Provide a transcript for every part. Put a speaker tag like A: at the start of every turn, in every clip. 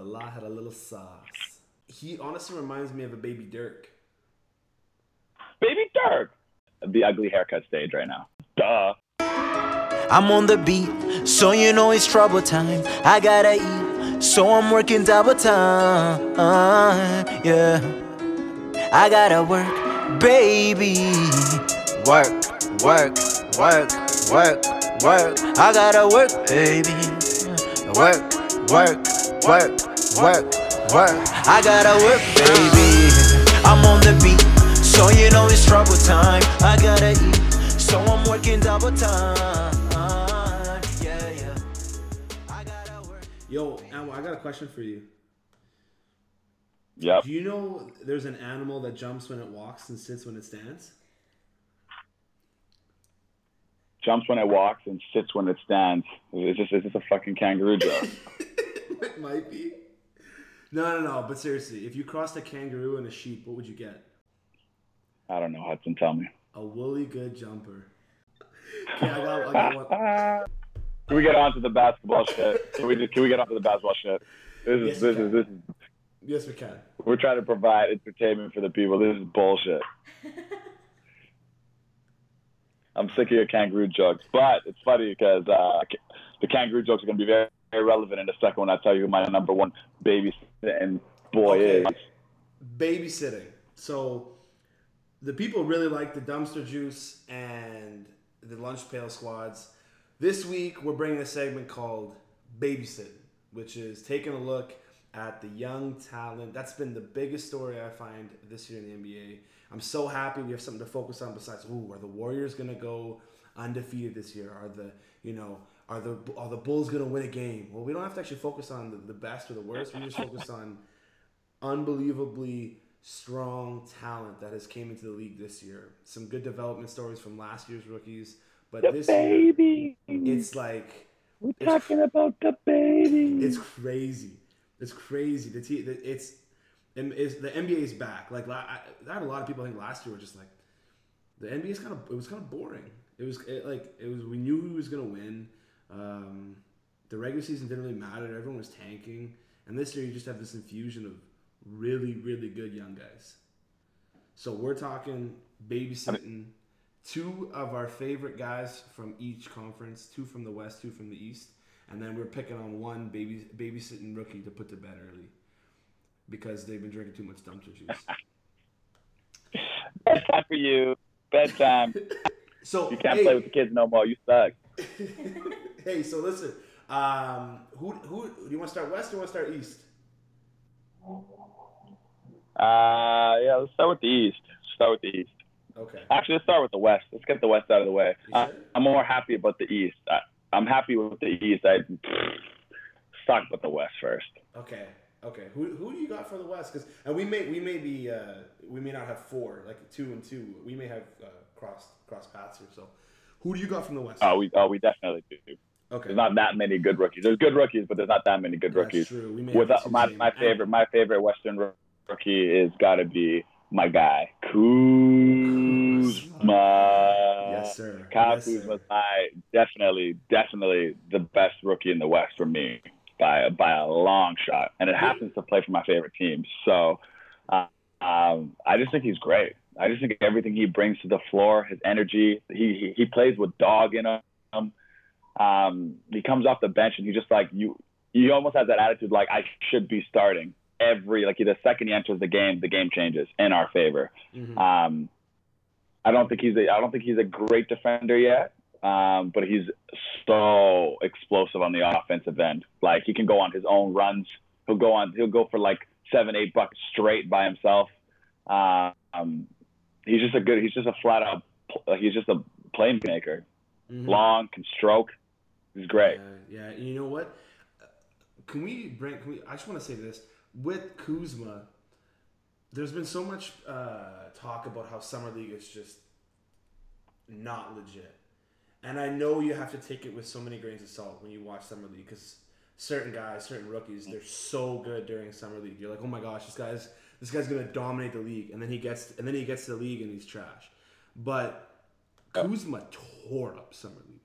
A: the law had a little sauce. He honestly reminds me of a baby Dirk.
B: Baby Dirk. The ugly haircut stage right now. Duh.
C: I'm on the beat, so you know it's trouble time. I gotta eat, so I'm working double time. yeah, I gotta work, baby. Work, work, work, work, work. I gotta work, baby. Work, work, work, work, work. I gotta work, baby. I'm on the beat, so you know it's trouble time. I gotta eat, so I'm working double time. Yeah, yeah. I gotta work.
A: Yo, Ammo, I got a question for you.
B: Yep.
A: Do you know there's an animal that jumps when it walks and sits when it stands?
B: Jumps when it walks and sits when it stands. Is this, is this a fucking kangaroo joke?
A: it might be. No, no, no. But seriously, if you crossed a kangaroo and a sheep, what would you get?
B: I don't know. Hudson, tell me.
A: A woolly good jumper. Okay, I got, I got one.
B: Can we get on to the basketball shit? Can we just, can we get on to the basketball shit? This is
A: Yes,
B: this
A: we
B: is this is
A: Yes, we can.
B: we're trying to provide entertainment for the people. This is bullshit. I'm sick of your kangaroo jokes, but it's funny because uh, the kangaroo jokes are going to be very, very relevant in a second when I tell you who my number one babysitting boy
A: Okay.
B: is.
A: babysitting. So the people really like the dumpster juice and the lunch pail squads. This week we're bringing a segment called babysitting, which is taking a look at the young talent. That's been the biggest story I find this year in the NBA. I'm so happy we have something to focus on besides, ooh, are the Warriors gonna go undefeated this year? Are the you know are the are the Bulls gonna win a game? Well, we don't have to actually focus on the, the best or the worst. We just focus on unbelievably strong talent that has came into the league this year. Some good development stories from last year's rookies, but
B: The
A: this year
B: baby.
A: it's like
B: We're
A: it's-
B: talking about the baby.
A: it's crazy. It's crazy. The t- the- it's and is the NBA is back. Like I, I had a lot of people think last year were just like the NBA is kind of it was kind of boring. It was it, like it was we knew who was gonna win. Um, the regular season didn't really matter. Everyone was tanking, and this year you just have this infusion of really really good young guys. So we're talking babysitting two of our favorite guys from each conference, two from the West, two from the East, and then we're picking on one baby babysitting rookie to put to bed early because they've been drinking too much dumpster juice.
B: bedtime for you. Bedtime.
A: So
B: You can't
A: hey,
B: play with the kids no more. You suck.
A: hey, so listen, um, who who do you want to start West or you want to start East?
B: Uh, yeah, let's start with the East. Start with the East.
A: Okay.
B: Actually, let's start with the West. Let's get the West out of the way. Uh,
A: sure?
B: I'm more happy about the East. I, I'm happy with the East. I suck with the West first.
A: Okay. Okay. Who, who do you got for the West? Because and we may we may be uh, we may not have four like two and two. We may have uh, cross cross paths here. So who do you got from the West?
B: Oh, we oh we definitely do.
A: Okay.
B: There's not that many good rookies. There's good rookies, but there's not that many good
A: That's
B: rookies.
A: true. We may
B: With
A: have the two
B: my my favorite my favorite Western rookie is got to be my guy Kuzma.
A: Yes, sir.
B: Kyle
A: Yes, sir.
B: Kuzma's my definitely, definitely the best rookie in the West for me by by a long shot, and it happens to play for my favorite team. So, uh, um, I just think he's great. I just think everything he brings to the floor, his energy, he he, he plays with dog in him. Um, he comes off the bench and he just like you. He almost has that attitude like I should be starting every like the second he enters the game, the game changes in our favor.
A: Mhm.
B: Um, I don't think he's a I don't think he's a great defender yet, um, but he's so explosive on the offensive end. Like he can go on his own runs. He'll go on. He'll go for like seven, eight bucks straight by himself. Um, he's just a good. He's just a flat out. He's just a playmaker.
A: Mhm.
B: Long can stroke. He's great.
A: Yeah, yeah. And you know what? Can we bring? Can we? I just want to say this with Kuzma. There's been so much uh, talk about how summer league is just not legit, and I know you have to take it with so many grains of salt when you watch summer league because certain guys, certain rookies, they're so good during summer league. You're like, oh my gosh, this guy's this guy's gonna dominate the league, and then he gets and then he gets to the league and he's trash. But Kuzma tore up summer league.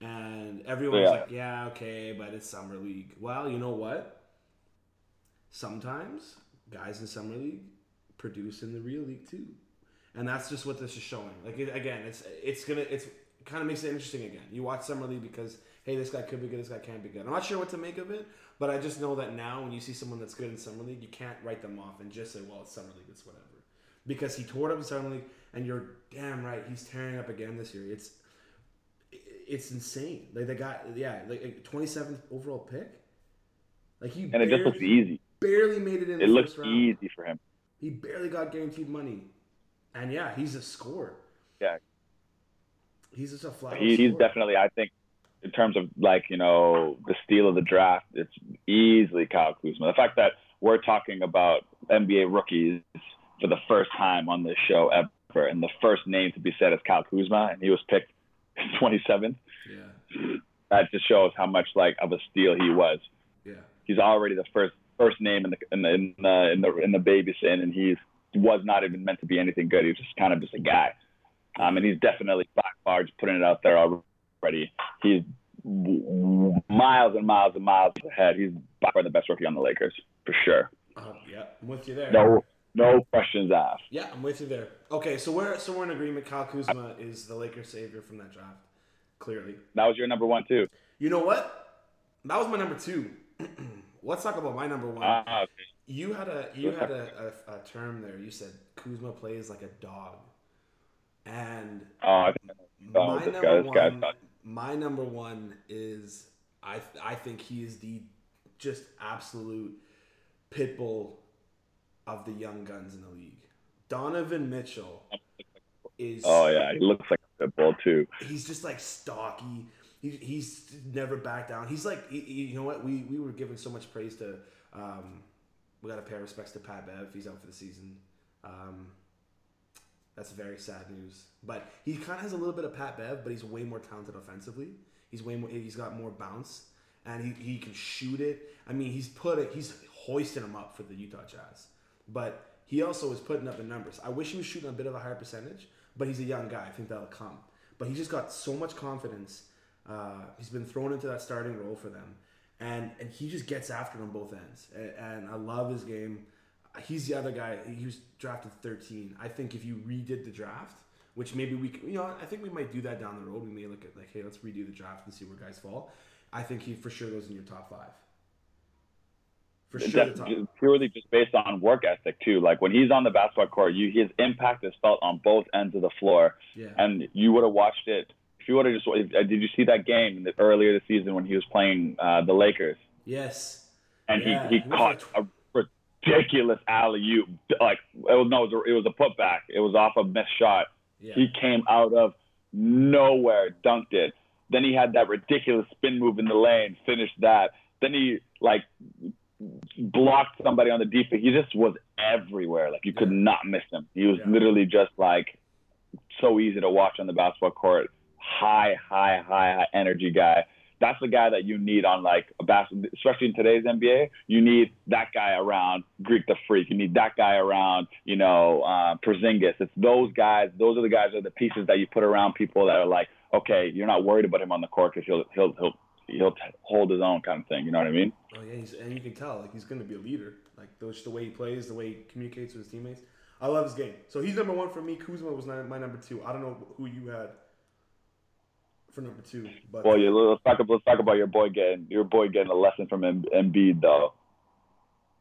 A: And everyone's
B: Yeah.
A: like, yeah, okay, but it's summer league. Well, you know what? sometimes guys in summer league produce in the real league too, and that's just what this is showing. Like it, again, it's it's gonna it's kind of makes it interesting again. You watch summer league because hey, this guy could be good, this guy can't be good. I'm not sure what to make of it, but I just know that now when you see someone that's good in summer league, you can't write them off and just say, well, it's summer league, it's whatever, because he tore it up in summer league, and you're damn right, he's tearing up again this year. It's it's insane. Like the guy, yeah, like 27th overall pick. Like he
B: and it just looks easy.
A: Barely made it in.
B: It looks easy for him.
A: He barely got guaranteed money, and yeah, he's a scorer.
B: Yeah,
A: he's just a flat.
B: He, he's definitely, I think, in terms of like you know the steal of the draft, it's easily Kyle Kuzma. The fact that we're talking about NBA rookies for the first time on this show ever, and the first name to be said is Kyle Kuzma, and he was picked 27th.
A: Yeah.
B: That just shows how much like of a steal he was.
A: Yeah.
B: He's already the first first name in the in the in the in the, in the baby sin, and he's was not even meant to be anything good. He was just kind of just a guy. Um, and he's definitely by far just putting it out there already. He's miles and miles and miles ahead. He's by far the best rookie on the Lakers for sure.
A: Uh, yeah, I'm with you there.
B: No, no questions asked.
A: Yeah, I'm with you there. Okay, so we're so we're in agreement. Kyle Kuzma is the Lakers savior from that draft. Clearly,
B: that was your number one too.
A: You know what? That was my number two. Let's talk about my number one.
B: Ah, okay.
A: You had a you had a, a, a, term there. You said Kuzma plays like a dog, and
B: oh,
A: my number one, my number one is I I think he is the just absolute pit bull of the young guns in the league. Donovan Mitchell is.
B: Oh yeah, he looks like a bull too.
A: He's just like stocky. He, he's never back down. He's like, he, you know what? We we were giving so much praise to. Um, we got to pay our respects to Pat Bev. He's out for the season. Um, that's very sad news. But he kind of has a little bit of Pat Bev, but he's way more talented offensively. He's way more. He's got more bounce, and he, he can shoot it. I mean, he's put it. He's hoisting him up for the Utah Jazz. But he also is putting up the numbers. I wish he was shooting a bit of a higher percentage, but he's a young guy. I think that'll come. But he just got so much confidence. Uh, he's been thrown into that starting role for them, and and he just gets after on both ends. And, and I love his game he's the other guy. He was drafted 13. I think if you redid the draft, which maybe we, you know, I think we might do that down the road. We may look at like, hey, let's redo the draft and see where guys fall. I think he for sure goes in your top five.
B: For sure, purely just based on work ethic too. Like when he's on the basketball court, you his impact is felt on both ends of the floor.
A: Yeah.
B: And you would have watched it if you would have just. Uh, did you see that game the, earlier this season when he was playing uh, the Lakers?
A: Yes.
B: And yeah. he, he caught a ridiculous alley oop. Like it was no, it was, a, it was a putback. It was off a missed shot.
A: Yeah.
B: He came out of nowhere, dunked it. Then he had that ridiculous spin move in the lane, finished that. Then he like blocked somebody on the defense. He just was everywhere. Like you could yeah. not miss him. He was yeah. literally just like so easy to watch on the basketball court. High, high, high, high energy guy that's the guy that you need on like a basketball, especially in today's NBA. You need that guy around Greek the Freak. You need that guy around, you know, uh, Porzingis. It's those guys. Those are the guys are the pieces that you put around people that are like, okay, you're not worried about him on the court because he'll he'll he'll he'll hold his own kind of thing. You know what I mean?
A: Oh yeah, he's, and you can tell like he's going to be a leader. Like just the way he plays, the way he communicates with his teammates. I love his game. So he's number one for me. Kuzma was my number two. I don't know who you had for number two. But
B: well, yeah, let's talk. Let's talk about your boy getting your boy getting a lesson from Embiid though.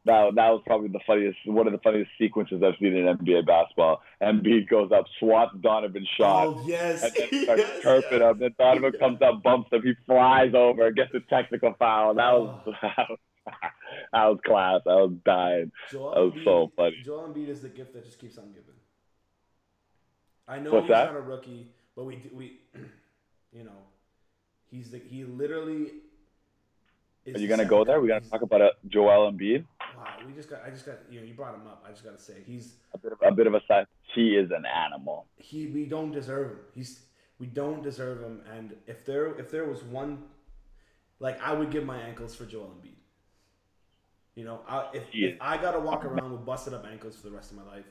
B: That, that was probably the funniest, one of the funniest sequences I've seen in NBA basketball. Embiid goes up, swats Donovan shot,
A: oh, yes.
B: and then starts
A: yes,
B: chirping yes. him. Then Donovan yeah. comes up, bumps him, he flies over, gets a technical foul. That was, oh. that was class. I was dying. Joel that was
A: Embiid,
B: so funny.
A: Joel Embiid is the gift that just keeps on giving. I know
B: What's
A: he's
B: that?
A: not a rookie, but we we you know, he's the, he literally.
B: Are you gonna go there? We're gonna talk about uh, Joel Embiid.
A: Wow, we just got. I just got. You know, you brought him up. I just gotta say he's
B: a bit of a, a bit of a size. He is an animal.
A: He we don't deserve him. He's we don't deserve him. And if there if there was one, like I would give my ankles for Joel Embiid. You know, I, if, if I gotta walk around with busted up ankles for the rest of my life,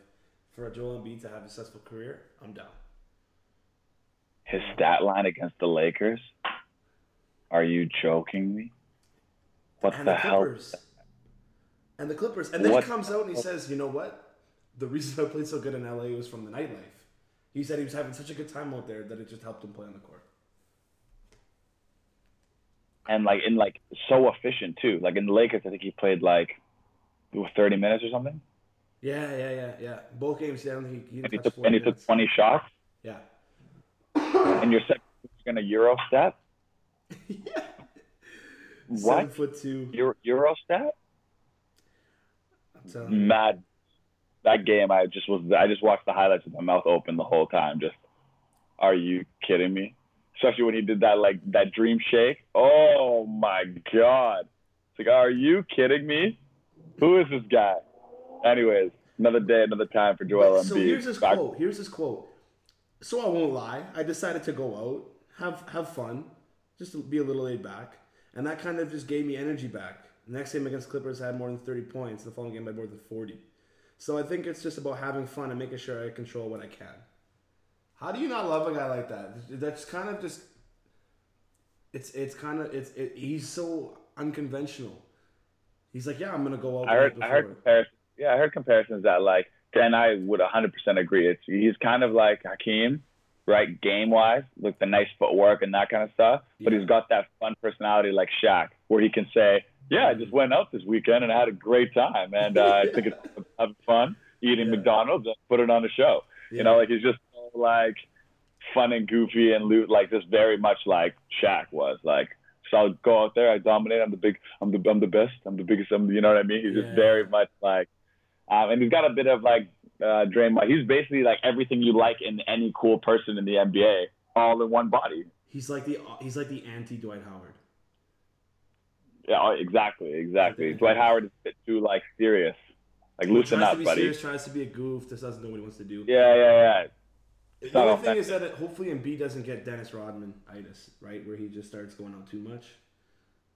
A: for a Joel Embiid to have a successful career, I'm down
B: his stat line against the Lakers. Are you joking me? What
A: and
B: the,
A: the
B: hell?
A: And the Clippers, and then
B: What-
A: he comes out and he says, "You know what? The reason I played so good in LA was from the nightlife." He said he was having such a good time out there that it just helped him play on the court.
B: and like in like so efficient too. Like in the Lakers, I think he played like 30 minutes or something,
A: Yeah, yeah, yeah, yeah. Both games, yeah, I don't think he, he
B: and he took
A: 40
B: and he took 20 shots.
A: Yeah.
B: And you're second going to Euro step?
A: yeah. Seven
B: What?
A: foot two.
B: Euro, Euro step?
A: I'm telling you.
B: Mad. That game, I just was. I just watched the highlights with my mouth open the whole time. Just, are you kidding me? Especially when he did that like that dream shake. Oh my god! It's like, are you kidding me? Who is this guy? Anyways, another day, another time for Joel
A: so
B: Embiid.
A: here's his
B: Back-
A: quote. Here's his quote. So I won't lie. I decided to go out, have have fun, just to be a little laid back, and that kind of just gave me energy back. The next game against Clippers, I had more than 30 points. The following game, I had more than 40. So I think it's just about having fun and making sure I control what I can. How do you not love a guy like that? That's kind of just. It's it's kind of it's it, he's so unconventional. He's like, yeah, I'm gonna go out.
B: I
A: the
B: heard,
A: night
B: I heard comparisons. Yeah, I heard comparisons that like, and I would 100% agree. It's he's kind of like Hakeem, right? Game wise, with the nice footwork and that kind of stuff. But he's got that fun personality like Shaq, where he can say, "Yeah, I just went out this weekend and I had a great time, and uh, I think it's having fun eating
A: Yeah.
B: McDonald's and put it on the show." You know, like he's just so, like fun and goofy and loot, like just very much like Shaq was. Like, so I'll go out there, I dominate. I'm the big, I'm the, I'm the best. I'm the biggest. I'm, you know what I mean? He's
A: Yeah.
B: just very much like, um, and he's got a bit of like uh, Draymond. He's basically like everything you like in any cool person in the NBA, all in one body.
A: He's like the he's like the anti Dwight Howard.
B: Yeah, oh, exactly, exactly. Dwight Howard is a bit too like serious. Like loosen
A: tries
B: up,
A: to be
B: buddy.
A: serious, tries to be a goof, just doesn't know what he wants to do.
B: Yeah, yeah, yeah.
A: The only thing is that it, hopefully Embiid doesn't get Dennis Rodman itis, right? Where he just starts going out too much.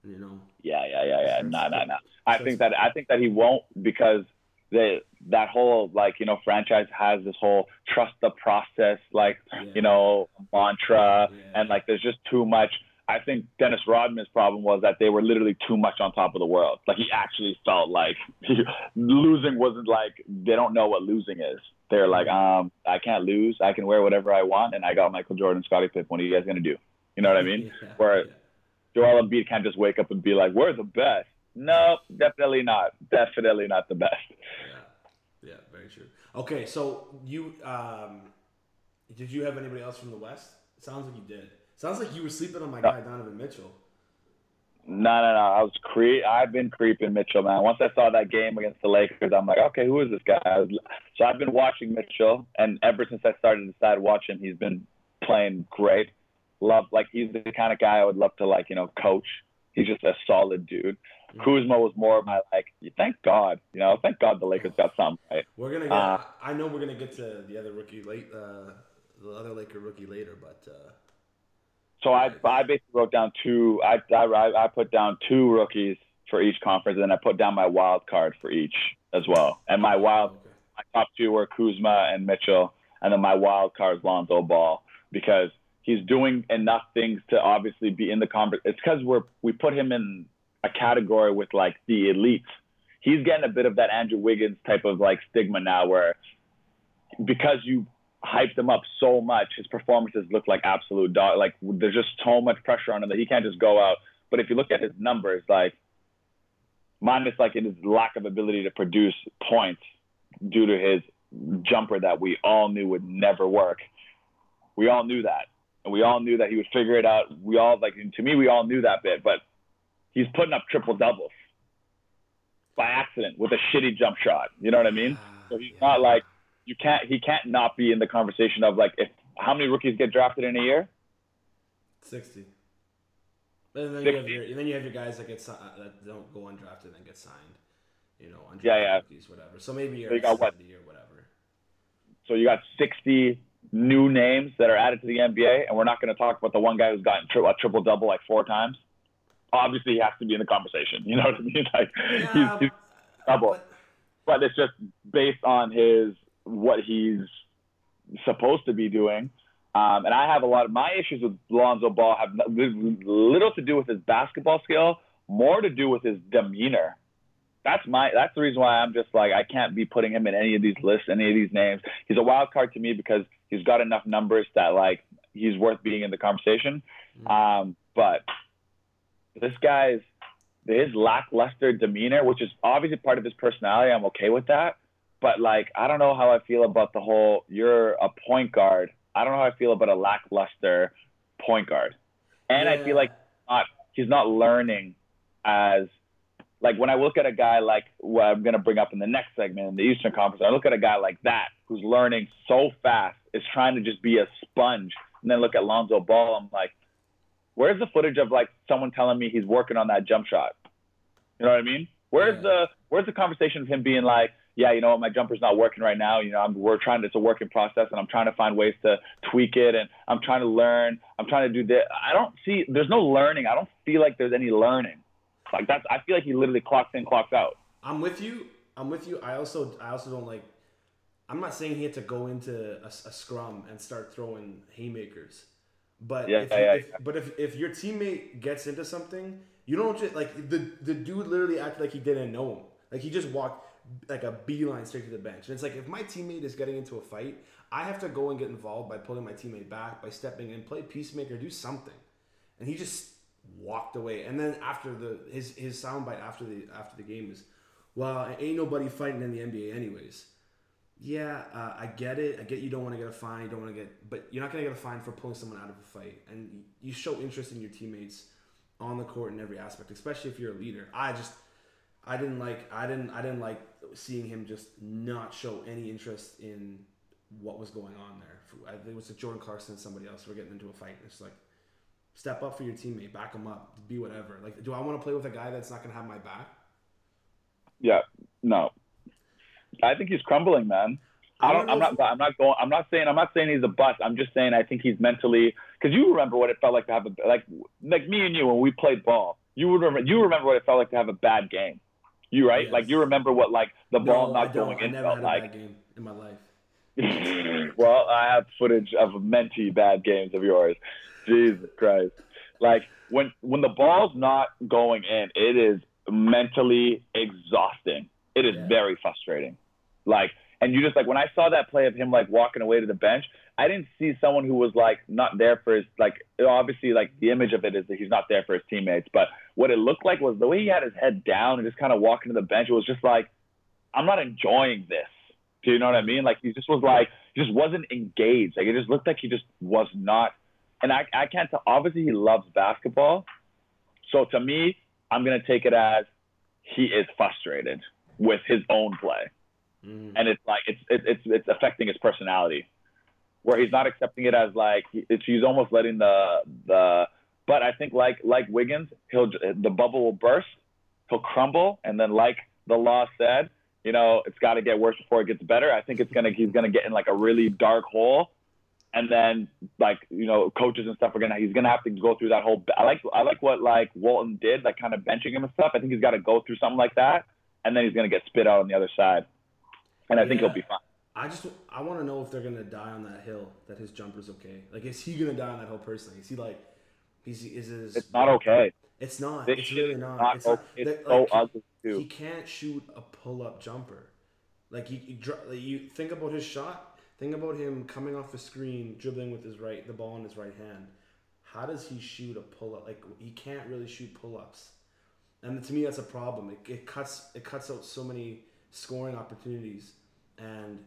A: You know.
B: Yeah, yeah, yeah, yeah. No, no, no. I think that I think that he won't because the that whole like you know franchise has this whole trust the process like
A: Yeah.
B: you know mantra
A: Yeah.
B: and like there's just too much. I think Dennis Rodman's problem was that they were literally too much on top of the world. Like he actually felt like losing wasn't like they don't know what losing is. They're like, um, I can't lose. I can wear whatever I want, and I got Michael Jordan, Scottie Pippen. What are you guys gonna do? You know what I mean?
A: Yeah,
B: Where. Joel Embiid can't just wake up and be like, "We're the best." No, definitely not. Definitely not the best.
A: Yeah, yeah, very true. Okay, so you um, did you have anybody else from the West? Sounds like you did. Sounds like you were sleeping on my guy Donovan Mitchell.
B: No, no, no. I was cre- I've been creeping Mitchell, man. Once I saw that game against the Lakers, I'm like, okay, who is this guy? Was, so I've been watching Mitchell, and ever since I started to decide to watch him, he's been playing great. Love, like he's the kind of guy I would love to like, you know, coach. He's just a solid dude. Kuzma was more of my like, thank God, you know, thank God the Lakers got something right.
A: We're gonna get.
B: Uh,
A: I know we're gonna get to the other rookie late. Uh, the other Laker rookie later, but uh,
B: So I I basically wrote down two. I I I put down two rookies for each conference, and then I put down my wild card for each as well. And my wild,
A: okay.
B: my top two were Kuzma and Mitchell, and then my wild card is Lonzo Ball because he's doing enough things to obviously be in the conference. It's because we're we put him in a category with like the elites. He's getting a bit of that Andrew Wiggins type of like stigma now, where because you hyped him up so much, his performances look like absolute dog. Like there's just so much pressure on him that he can't just go out. But if you look at his numbers, like minus like his lack of ability to produce points due to his jumper that we all knew would never work. We all knew that, and we all knew that he would figure it out. We all like to me, we all knew that bit, but he's putting up triple doubles by accident with a shitty jump shot. You know what I mean? So he's
A: Yeah.
B: not like you can't he can't not be in the conversation of like if how many rookies get drafted in a year?
A: sixty. And then, you have your, and then you have your guys that get uh, that don't go undrafted and then get signed. You know, undrafted
B: Yeah, yeah.
A: rookies, whatever. So maybe you're
B: So you got what?
A: or whatever.
B: So you got 60 new names that are added to the NBA, and we're not going to talk about the one guy who's gotten tri- a triple double like four times. Obviously, he has to be in the conversation. You know what I mean? Like
A: Yeah,
B: he's, he's double.
A: but-
B: but it's just based on his what he's supposed to be doing. Um, and I have a lot of my issues with Lonzo Ball have little to do with his basketball skill, more to do with his demeanor. That's my that's the reason why I'm just like I can't be putting him in any of these lists, any of these names. He's a wild card to me because he's got enough numbers that like he's worth being in the conversation. Mm-hmm. Um, but this guy's his lackluster demeanor, which is obviously part of his personality, I'm okay with that. But like I don't know how I feel about the whole you're a point guard. I don't know how I feel about a lackluster point guard. And yeah. I feel like not, he's not learning as like when I look at a guy like what I'm gonna bring up in the next segment in the Eastern Conference, I look at a guy like that who's learning so fast, is trying to just be a sponge, and then look at Lonzo Ball. I'm like, where's the footage of like someone telling me he's working on that jump shot? You know what I mean? Where's yeah. the where's the conversation of him being like, yeah, you know what, my jumper's not working right now. You know, I'm, we're trying. It's a working process, and I'm trying to find ways to tweak it, and I'm trying to learn. I'm trying to do this. I don't see. There's no learning. I don't feel like there's any learning. Like that's. I feel like he literally clocks in, clocks out.
A: I'm with you. I'm with you. I also. I also don't like. I'm not saying he had to go into a, a scrum and start throwing haymakers, but yeah, if, yeah, if yeah. but if if your teammate gets into something, you don't just like the the dude literally acted like he didn't know him. Like he just walked like a beeline straight to the bench. And it's like if my teammate is getting into a fight, I have to go and get involved by pulling my teammate back, by stepping in, play peacemaker, do something. And he just walked away. And then after the his his soundbite after the after the game is, well, ain't nobody fighting in the NBA anyways. Yeah, uh, I get it. I get you don't want to get a fine, you don't want to get, but you're not gonna get a fine for pulling someone out of a fight. And you show interest in your teammates on the court in every aspect, especially if you're a leader. I just I didn't like I didn't I didn't like seeing him just not show any interest in what was going on there. I think it was Jordan Clarkson and somebody else. We're getting into a fight. It's like step up for your teammate, back him up, be whatever. Like, do I want to play with a guy that's not going to have my back?
B: Yeah, no. I think he's crumbling, man. I don't. I am not. I'm not going. I'm not saying. I'm not saying he's a bust. I'm just saying I think he's mentally. Because you remember what it felt like to have a like like me and you when we played ball. You would remember. You remember what it felt like to have a bad game. You right? Yes. Like you remember what like the ball no, not going in felt like.
A: game in my life.
B: well, I have footage of many bad games of yours. Jesus Christ! Like when when the ball's not going in, it is mentally exhausting. It is yeah. very frustrating. Like, and you just like when I saw that play of him like walking away to the bench, I didn't see someone who was like not there for his like obviously like the image of it is that he's not there for his teammates, but what it looked like was the way he had his head down and just kind of walking to the bench. It was just like I'm not enjoying this. Do you know what I mean? Like he just was like he just wasn't engaged. Like it just looked like he just was not. And I I can't tell. Obviously he loves basketball, so to me I'm gonna take it as he is frustrated with his own play, mm. and it's like it's it's it's affecting his personality where he's not accepting it as like it's he's almost letting the the but I think like like Wiggins, he'll the bubble will burst, he'll crumble, and then like the law said, you know, it's got to get worse before it gets better. I think it's gonna he's gonna get in like a really dark hole, and then like you know coaches and stuff are gonna he's gonna have to go through that whole. I like I like what like Walton did, like kind of benching him and stuff. I think he's got to go through something like that, and then he's gonna get spit out on the other side, and I yeah. think he'll be fine.
A: I just I want to know if they're gonna die on that hill. That his jumper's okay. Like, is he gonna die on that hill personally? Is he like, he's is his?
B: It's not okay.
A: It's not. This it's really not.
B: not
A: it's,
B: okay. not, it's so like, ugly too.
A: He can't shoot a pull up jumper. Like he, he like you think about his shot. Think about him coming off the screen, dribbling with his right, the ball in his right hand. How does he shoot a pull up? Like he can't really shoot pull ups, and to me that's a problem. It, it cuts it cuts out so many scoring opportunities, and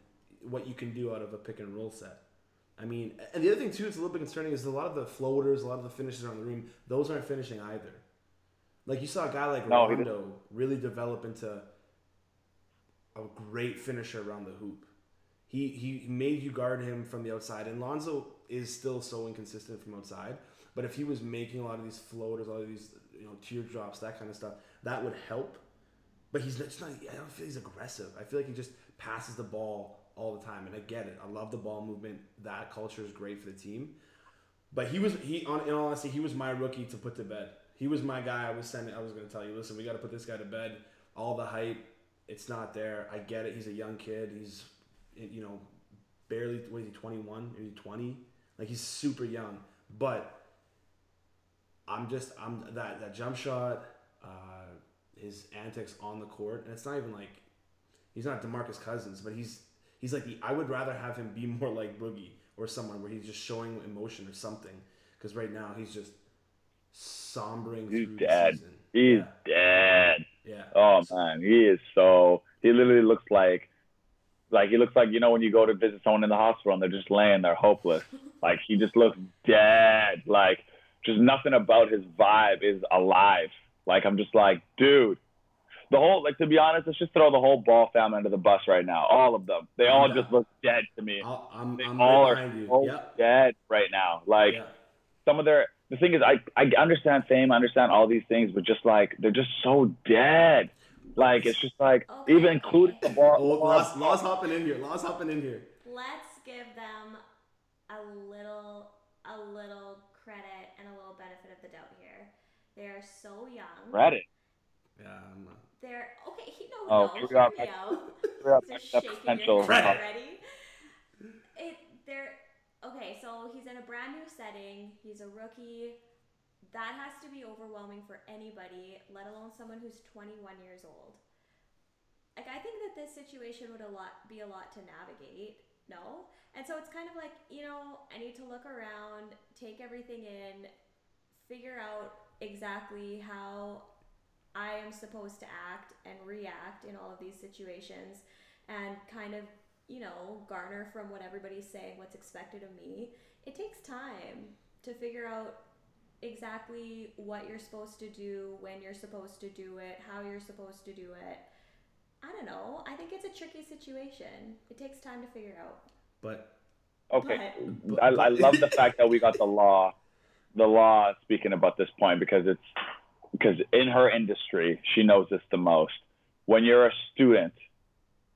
A: what you can do out of a pick and roll set. I mean, and the other thing too, it's a little bit concerning is a lot of the floaters, a lot of the finishes around the rim, those aren't finishing either. Like you saw a guy like no, Rondo really develop into a great finisher around the hoop. He he made you guard him from the outside, and Lonzo is still so inconsistent from outside. But if he was making a lot of these floaters, all of these you know teardrops, that kind of stuff, that would help. But he's not. I don't feel he's aggressive. I feel like he just passes the ball all the time, and I get it. I love the ball movement. That culture is great for the team. But he was he on in all honesty, he was my rookie to put to bed. He was my guy. I was sending. I was going to tell you, listen, we got to put this guy to bed. All the hype, it's not there. I get it. He's a young kid. He's you know barely what is he 21 maybe 20 like he's super young but i'm just i'm that that jump shot uh his antics on the court, and it's not even like he's not Demarcus Cousins, but he's he's like the, I would rather have him be more like Boogie or someone where he's just showing emotion or something. Because right now he's just sombering
B: He's
A: through
B: dead.
A: the season.
B: He's
A: yeah.
B: dead.
A: yeah.
B: Oh man, he is so. He literally looks like, like he looks like you know when you go to visit someone in the hospital and they're just laying there hopeless. like he just looks dead. Like just nothing about his vibe is alive. Like I'm just like, dude. The whole like to be honest, let's just throw the whole ball family under the bus right now. All of them. They all just look dead to me.
A: I'll, I'm,
B: They
A: I'm
B: all
A: right
B: are so
A: Yep.
B: dead right now. Like
A: Yeah.
B: some of their the thing is I I understand fame, I understand all these things, but just like they're just so dead. Like it's just like
D: Okay.
B: even including the bar.
A: Oh, Law's, Law's hopping in here. Law's hopping in here.
D: Let's give them a little a little credit and a little benefit of the doubt here. They are so young.
B: Reddit.
A: Yeah, I'm not.
D: They're okay. He no
B: Oh,
D: no.
B: here we
D: Hear
B: are.
D: me out.
B: We're up
D: Just shaking
B: potential.
D: your head
A: Credit.
D: already. It they're okay. So he's in a brand new setting. He's a rookie. That has to be overwhelming for anybody, let alone someone who's 21 years old. Like I think that this situation would a lot be a lot to navigate. No, and so it's kind of like you know I need to look around, take everything in, figure out exactly how I am supposed to act and react in all of these situations and kind of, you know, garner from what everybody's saying, what's expected of me. It takes time to figure out exactly what you're supposed to do, when you're supposed to do it, how you're supposed to do it. I don't know. I think it's a tricky situation. It takes time to figure out.
A: But
B: Okay.
A: But-
B: I, I love the fact that we got the law, the law speaking about this point because it's because in her industry she knows this the most. When you're a student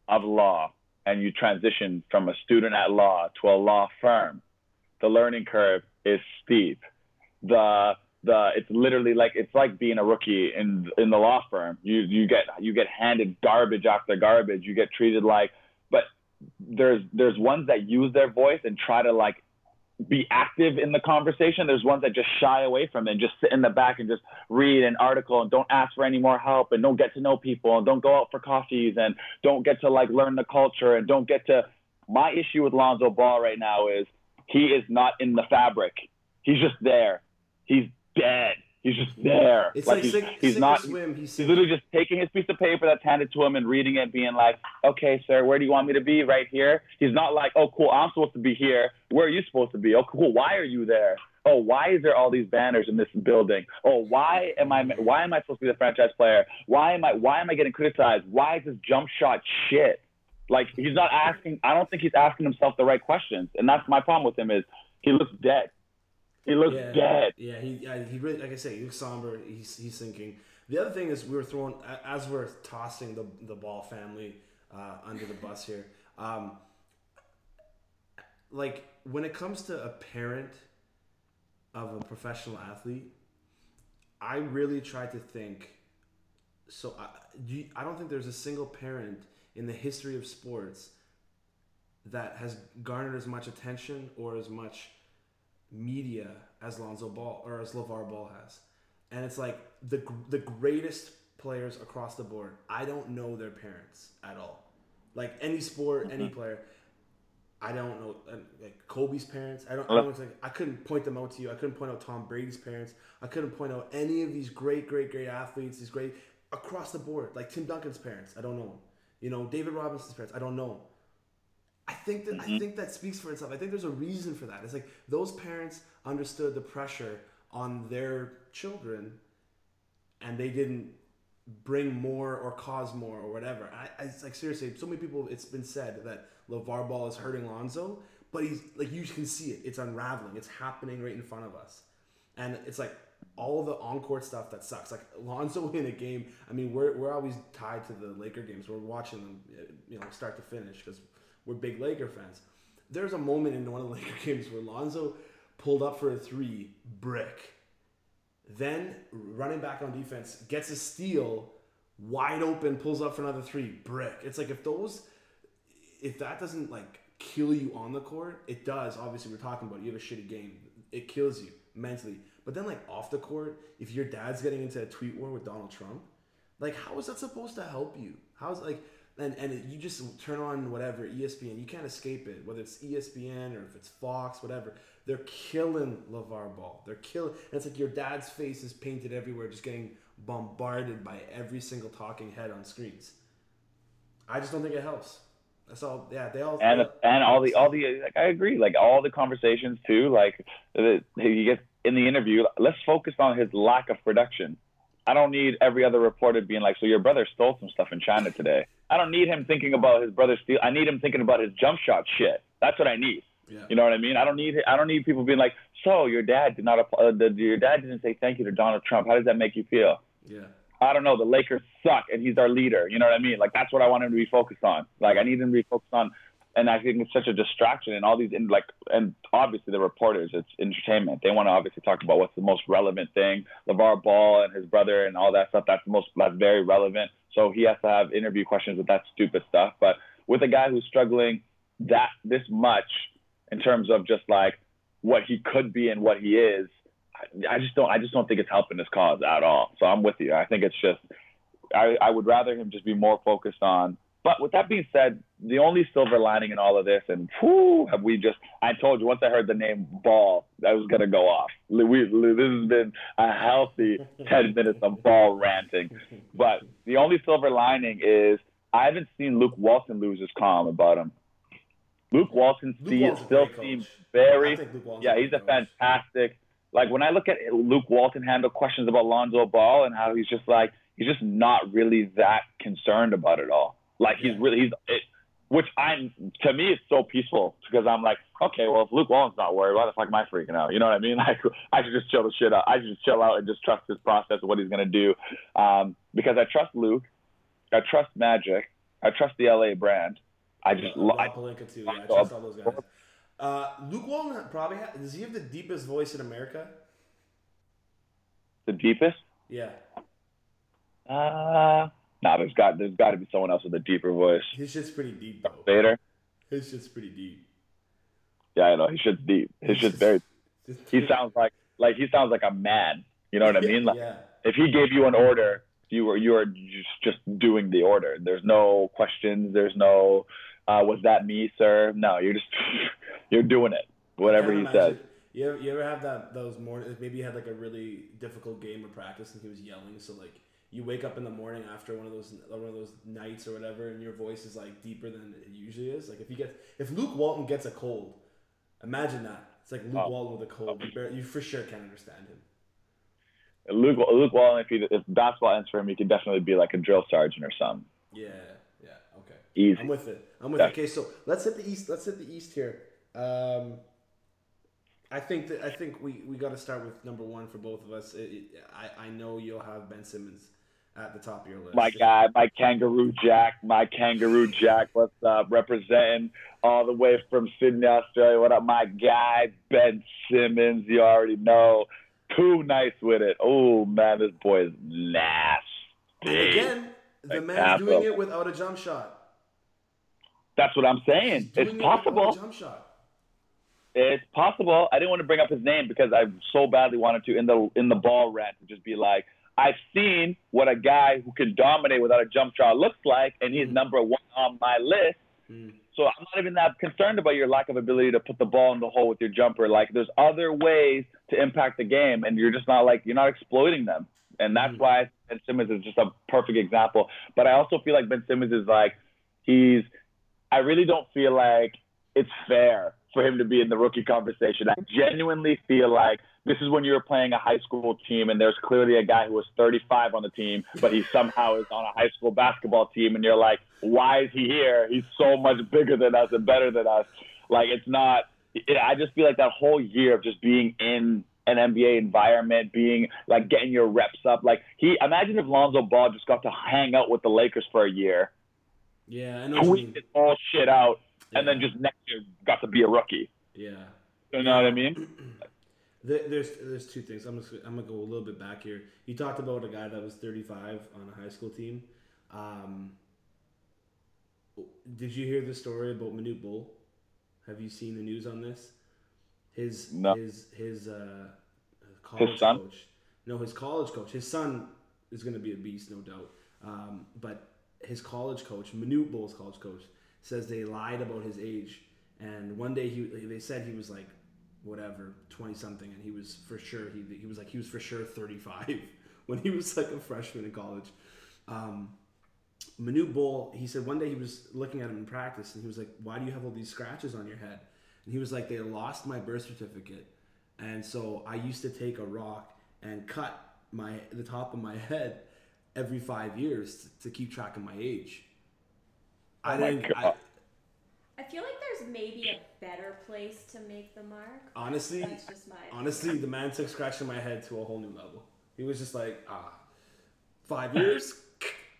B: of law and you transition from a student at law to a law firm, the learning curve is steep. The the it's literally like it's like being a rookie in in the law firm. You you get you get handed garbage after garbage. You get treated like but there's there's ones that use their voice and try to like be active in the conversation. There's ones that just shy away from it and just sit in the back and just read an article and don't ask for any more help and don't get to know people and don't go out for coffees and don't get to like learn the culture and don't get to my issue with Lonzo Ball right now is he is not in the fabric. He's just there. He's dead. He's just there.
A: it's like,
B: he's,
A: sink,
B: he's
A: sink
B: not
A: swim. He's,
B: He's literally just taking his piece of paper that's handed to him and reading it, being like, "Okay, sir, where do you want me to be? Right here." He's not like, "Oh, cool, I'm supposed to be here. Where are you supposed to be? Oh, cool, why are you there? Oh, why is there all these banners in this building? Oh, why am I why am I supposed to be the franchise player? Why am I why am I getting criticized? Why is this jump shot shit?" Like he's not asking. I don't think he's asking himself the right questions, and that's my problem with him. Is he looks dead. He looks
A: yeah,
B: dead.
A: Yeah, he yeah, he really like I say, he looks somber. He's he's thinking. The other thing is we were throwing as we're tossing the the ball family uh, under the bus here. Um, like when it comes to a parent of a professional athlete, I really try to think. So I, you- I don't think there's a single parent in the history of sports that has garnered as much attention or as much media as Lonzo Ball or as LeVar Ball has. And it's like the the greatest players across the board. I don't know their parents at all. Like any sport, any player, I don't know. uh, Like Kobe's parents, I don't. I, don't think, I couldn't point them out to you. I couldn't point out Tom Brady's parents. I couldn't point out any of these great, great, great athletes. These great across the board, like Tim Duncan's parents. I don't know. them. You know, David Robinson's parents. I don't know. I think that I mm-hmm. think that speaks for itself. I think there's a reason for that. It's like those parents understood the pressure on their children, and they didn't bring more or cause more or whatever. I, I it's like seriously, so many people. It's been said that LeVar Ball is hurting Lonzo, but he's like you can see it. It's unraveling. It's happening right in front of us, and it's like all the on-court stuff that sucks. Like Lonzo in a game. I mean, we're we're always tied to the Laker games. We're watching them, you know, start to finish because we're big Laker fans. There's a moment in one of the Laker games where Lonzo pulled up for a three, brick. Then running back on defense gets a steal, wide open, pulls up for another three, brick. It's like if those, if that doesn't like kill you on the court, it does. Obviously, we're talking about you have a shitty game. It kills you mentally. But then like off the court, if your dad's getting into a tweet war with Donald Trump, Like, how is that supposed to help you? How's like, and and you just turn on whatever ESPN, you can't escape it. Whether it's ESPN or if it's Fox, whatever, they're killing LeVar Ball. They're killing. And it's like your dad's face is painted everywhere, just getting bombarded by every single talking head on screens. I just don't think it helps. That's all. Yeah, they all.
B: and and all the all the like I agree like all the conversations too like he gets in the interview let's focus on his lack of production I don't need every other reporter being like so your brother stole some stuff in China today I don't need him thinking about his brother steal I need him thinking about his jump shot shit that's what I need
A: Yeah.
B: you know what I mean I don't need I don't need people being like so your dad did not uh, the, your dad didn't say thank you to Donald Trump how does that make you feel
A: Yeah.
B: I don't know, the Lakers suck and he's our leader. You know what I mean? Like that's what I want him to be focused on. Like I need him to be focused on and I think it's such a distraction and all these in like and obviously the reporters, it's entertainment. They want to obviously talk about what's the most relevant thing. LeVar Ball and his brother and all that stuff, that's the most that's very relevant. So he has to have interview questions with that stupid stuff. But with a guy who's struggling that this much in terms of just like what he could be and what he is, I, I just don't I just don't think it's helping his cause at all. So I'm with you. I think it's just I, I would rather him just be more focused on. But with that being said, the only silver lining in all of this, and whew, have we just? I told you once I heard the name Ball, I was gonna go off. We, this has been a healthy ten minutes of Ball ranting. But the only silver lining is I haven't seen Luke Walton lose his calm about him. Luke Walton
A: Luke
B: still seems very
A: think Luke Walton's
B: yeah, he's a fantastic. Like when I look at Luke Walton handle questions about Lonzo Ball and how he's just like he's just not really that concerned about it all. Like he's really he's it, which I'm to me it's so peaceful because I'm like okay, well if Luke Walton's not worried, why the fuck am I freaking out? You know what I mean? Like I should just chill the shit out. I should just chill out and just trust his process of what he's gonna do um, because I trust Luke, I trust Magic, I trust the LA brand. I just
A: Rob
B: I,
A: Pelinka too. Yeah, I trust all those guys. Uh, Luke Walton probably ha- does he have the deepest voice in America?
B: the deepest.
A: Yeah,
B: Uh, nah, there's got there's got to be someone else with a deeper voice.
A: his shit's pretty deep though.
B: Vader.
A: His shit's pretty deep.
B: Yeah, I know. He shit's deep. His shit's very. He sounds like like he sounds like a man. You know what I mean? Like
A: yeah.
B: if he gave you an order, you were you are just just doing the order. There's no questions. There's no, uh, was that me, sir? No, you're just you're doing it. Whatever he
A: Can't
B: says.
A: You ever, you ever have that those mornings? Maybe you had like a really difficult game of practice and he was yelling. So like you wake up in the morning after one of those one of those nights or whatever, and your voice is like deeper than it usually is. Like if he gets if Luke Walton gets a cold, imagine that. It's like Luke
B: Oh.
A: Walton with a cold. You, bar- you for sure can't understand him.
B: Luke Luke Walton, if he if basketball ends for him, he could definitely be like a drill sergeant or something.
A: Yeah, yeah, okay.
B: Easy.
A: I'm with it. I'm with it. Okay, so let's hit the east. Let's hit the east here. Um, I think that I think we, we got to start with number one for both of us. It, it, I I know you'll have Ben Simmons at the top of your list.
B: My guy, my kangaroo Jack, my kangaroo Jack. What's up? Representing all the way from Sydney, Australia. What up, my guy, Ben Simmons? You already know. Too nice with it. Oh man, this boy is nasty.
A: And again, the
B: Like
A: man's doing it without a jump shot.
B: That's what I'm saying. It's
A: it
B: possible.
A: jump shot.
B: It's possible. I didn't want to bring up his name because I so badly wanted to in the in the ball rant to just be like, I've seen what a guy who can dominate without a jump shot looks like, and he's
A: Mhm.
B: number one on my list.
A: Mm.
B: So I'm not even that concerned about your lack of ability to put the ball in the hole with your jumper. Like there's other ways to impact the game, and you're just not like you're not exploiting them. And that's
A: Mhm.
B: why Ben Simmons is just a perfect example. But I also feel like Ben Simmons is like he's. I really don't feel like it's fair for him to be in the rookie conversation. I genuinely feel like this is when you're playing a high school team and there's clearly a guy who was 35 on the team, but he somehow is on a high school basketball team, and you're like, why is he here? He's so much bigger than us and better than us. Like it's not. It, I just feel like that whole year of just being in an NBA environment, being like getting your reps up. Like he, imagine if Lonzo Ball just got to hang out with the Lakers for a year,
A: Yeah, I know. What you
B: tweet his all shit out, and then just next year got to be a rookie.
A: Yeah.
B: You know what I mean?
A: There- There's there's two things. I'm just, I'm gonna go a little bit back here. You talked about a guy that was 35 on a high school team. Um, did you hear the story about Manute Bol? Have you seen the news on this? His
B: No.
A: his his uh, college
B: son?
A: coach. No, his college coach. His son is gonna be a beast, no doubt. Um, but his college coach, Manute Bol's college coach, says they lied about his age. And one day he they said he was like whatever, 20 something, and he was for sure, he, he was like, he was for sure 35 when he was like a freshman in college. Um, Manute Bol, he said one day he was looking at him in practice and he was like, why do you have all these scratches on your head? And he was like, they lost my birth certificate. And so I used to take a rock and cut my the top of my head every five years to, to keep track of my age. I
B: Oh my
A: didn't. I,
B: God.
D: I feel like there's maybe a better place to make the mark.
A: honestly,
D: That's just my.
A: honestly, the man took scratching my head to a whole new level. He was just like, ah, five years,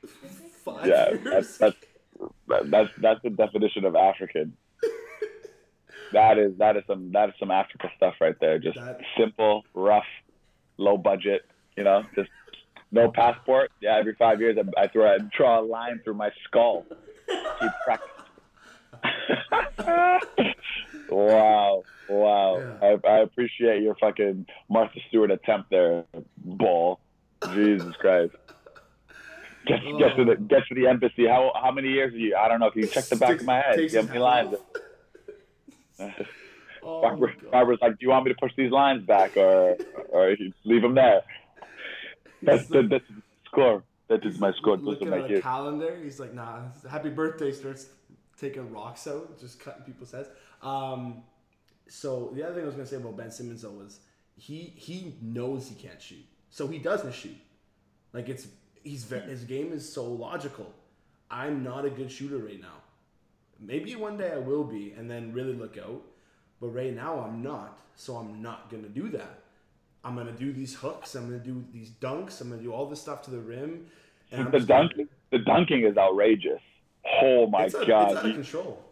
A: five
B: Yeah,
A: years.
B: that's that's that's that's the definition of African. That is that is some that is some Africa stuff right there. Just
A: That-
B: simple, rough, low budget. You know, just no passport. Yeah, every five years I, I throw I draw a line through my skull. Keep track. Wow, wow.
A: Yeah.
B: I, I appreciate your fucking Martha Stewart attempt there, ball. Jesus Christ. Get, oh. get to the get to the embassy. How how many years are you? I don't know. Can you check the back
A: Takes-
B: of my head? Give me lines.
A: Oh,
B: Barbara, Barbara's like, do you want me to push these lines back or or leave them there? That's the, that's the score. That is my score.
A: Looking
B: my
A: at a calendar. He's like, nah, happy birthday. Starts taking rocks out, just cutting people's heads. Um, so the other thing I was gonna say about Ben Simmons though was he he knows he can't shoot, so he doesn't shoot. Like it's he's his game is so logical. I'm not a good shooter right now. Maybe one day I will be, and then really look out. But right now I'm not, so I'm not gonna do that. I'm gonna do these hooks. I'm gonna do these dunks. I'm gonna do all this stuff to the rim. And
B: The
A: just gonna-
B: dunking, the dunking is outrageous. Oh my
A: it's a-
B: god!
A: it's out of control.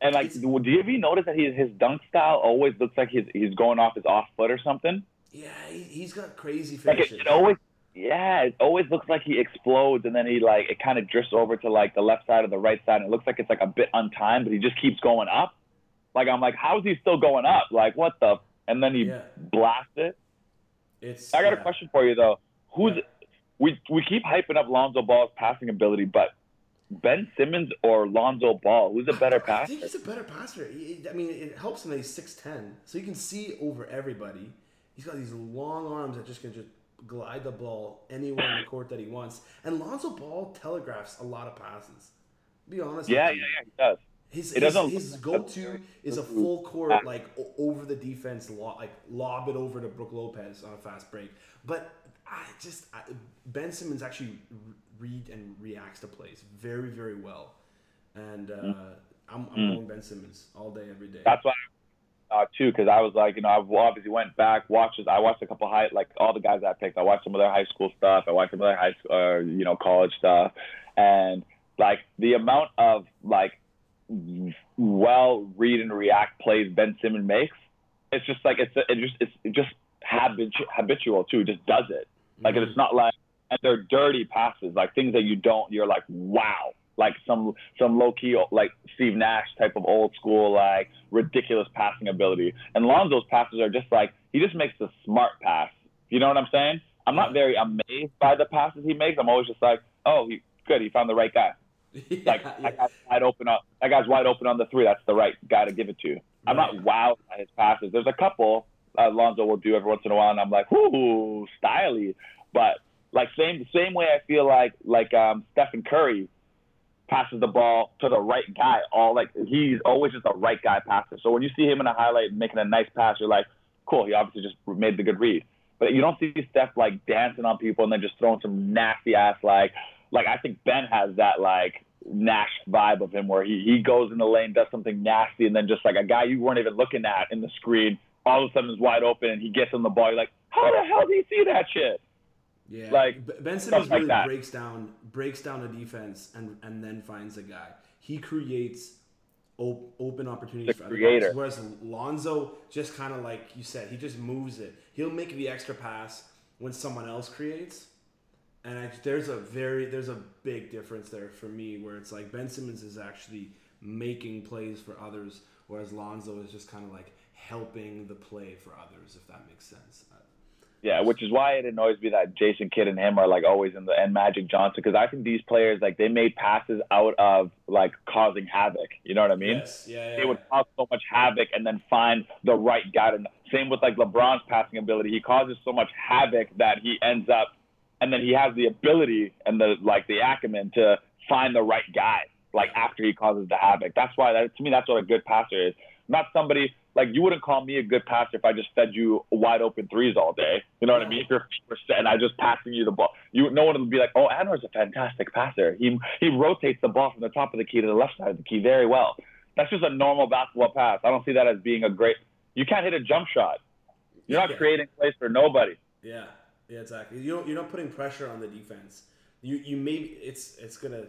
B: and like, do you ever notice that he, his dunk style always looks like he's he's going off his off foot or something?
A: Yeah, he, he's got crazy
B: Like it, it always, yeah, it always looks like he explodes and then he like it kind of drifts over to like the left side or the right side and it looks like it's like a bit untimed, but he just keeps going up. Like I'm like, how is he still going up? Like what the? And then he
A: Yeah.
B: blasts it.
A: it's.
B: I got
A: yeah.
B: a question for you though. Who's
A: Yeah.
B: we we keep hyping up Lonzo Ball's passing ability, but Ben Simmons or Lonzo Ball, who's a better passer?
A: I think he's a better passer. I mean, it helps him that he's six ten, so you can see over everybody. He's got these long arms that just can just glide the ball anywhere in the court that he wants. And Lonzo Ball telegraphs a lot of passes. Be honest.
B: Yeah, yeah, yeah, he does.
A: His, his, his
B: go-to
A: is a full court like over the defense, lo- like lob it over to Brooke Lopez on a fast break. But I just I, Ben Simmons actually read and reacts to plays very very well, and uh, I'm, I'm going Ben Simmons all day every day.
B: Mm. That's why uh, too, because I was like, you know, I've obviously went back, watched. I watched a couple high, like all the guys I picked. I watched some of their high school stuff. I watched some of their high, school, uh, you know, college stuff, and like the amount of like well read and react plays Ben Simmons makes, it's just like it's it just it's it just habit, habitual too. It just does it. Like it's not like and they're dirty passes, like things that you don't. You're like, wow, like some some low key like Steve Nash type of old school like ridiculous passing ability. And Lonzo's passes are just like he just makes the smart pass. You know what I'm saying? I'm not very amazed by the passes he makes. I'm always just like, oh, he good. He found the right guy. Like
A: Yeah,
B: that guy's wide open up. That guy's wide open on the three. That's the right guy to give it to. I'm not
A: Right.
B: wowed by his passes. There's a couple uh, Lonzo will do every once in a while, and I'm like, ooh, styly. But like same same way, I feel like like um, Stephen Curry passes the ball to the right guy. All like he's always just a right guy passer. So when you see him in a highlight making a nice pass, you're like, cool. He obviously just made the good read. But you don't see Steph like dancing on people and then just throwing some nasty ass like like I think Ben has that like Nash vibe of him where he, he goes in the lane, does something nasty, and then just like a guy you weren't even looking at in the screen, all of a sudden is wide open and he gets on the ball. You're like, how the hell do you see that shit?
A: Yeah,
B: Like,
A: Ben Simmons
B: stuff like
A: really breaks down breaks down a defense and and then finds a guy. He creates op- open opportunities
B: The
A: for other guys. Whereas Lonzo just kind of like you said, he just moves it. He'll make the extra pass when someone else creates. And I, there's a very there's a big difference there for me where it's like Ben Simmons is actually making plays for others, whereas Lonzo is just kind of like helping the play for others, if that makes sense.
B: Yeah, which is why it annoys me that Jason Kidd and him are like always in the and Magic Johnson because I think these players like they made passes out of like causing havoc. You know what I mean?
A: Yes. Yeah. yeah.
B: They would cause so much havoc and then find the right guy. And same with like LeBron's passing ability. He causes so much havoc that he ends up, and then he has the ability and the like the acumen to find the right guy. Like after he causes the havoc. That's why that to me that's what a good passer is. Not somebody like you wouldn't call me a good passer if I just fed you wide open threes all day. You know what I mean? If you're percent and I just passing you the ball, you no one would be like, "Oh, Anwar's a fantastic passer. He he rotates the ball from the top of the key to the left side of the key very well." That's just a normal basketball pass. I don't see that as being a great. You can't hit a jump shot. You're not
A: Yeah.
B: creating plays for nobody.
A: Yeah, yeah, exactly. You don't, you're not putting pressure on the defense. You you maybe it's it's gonna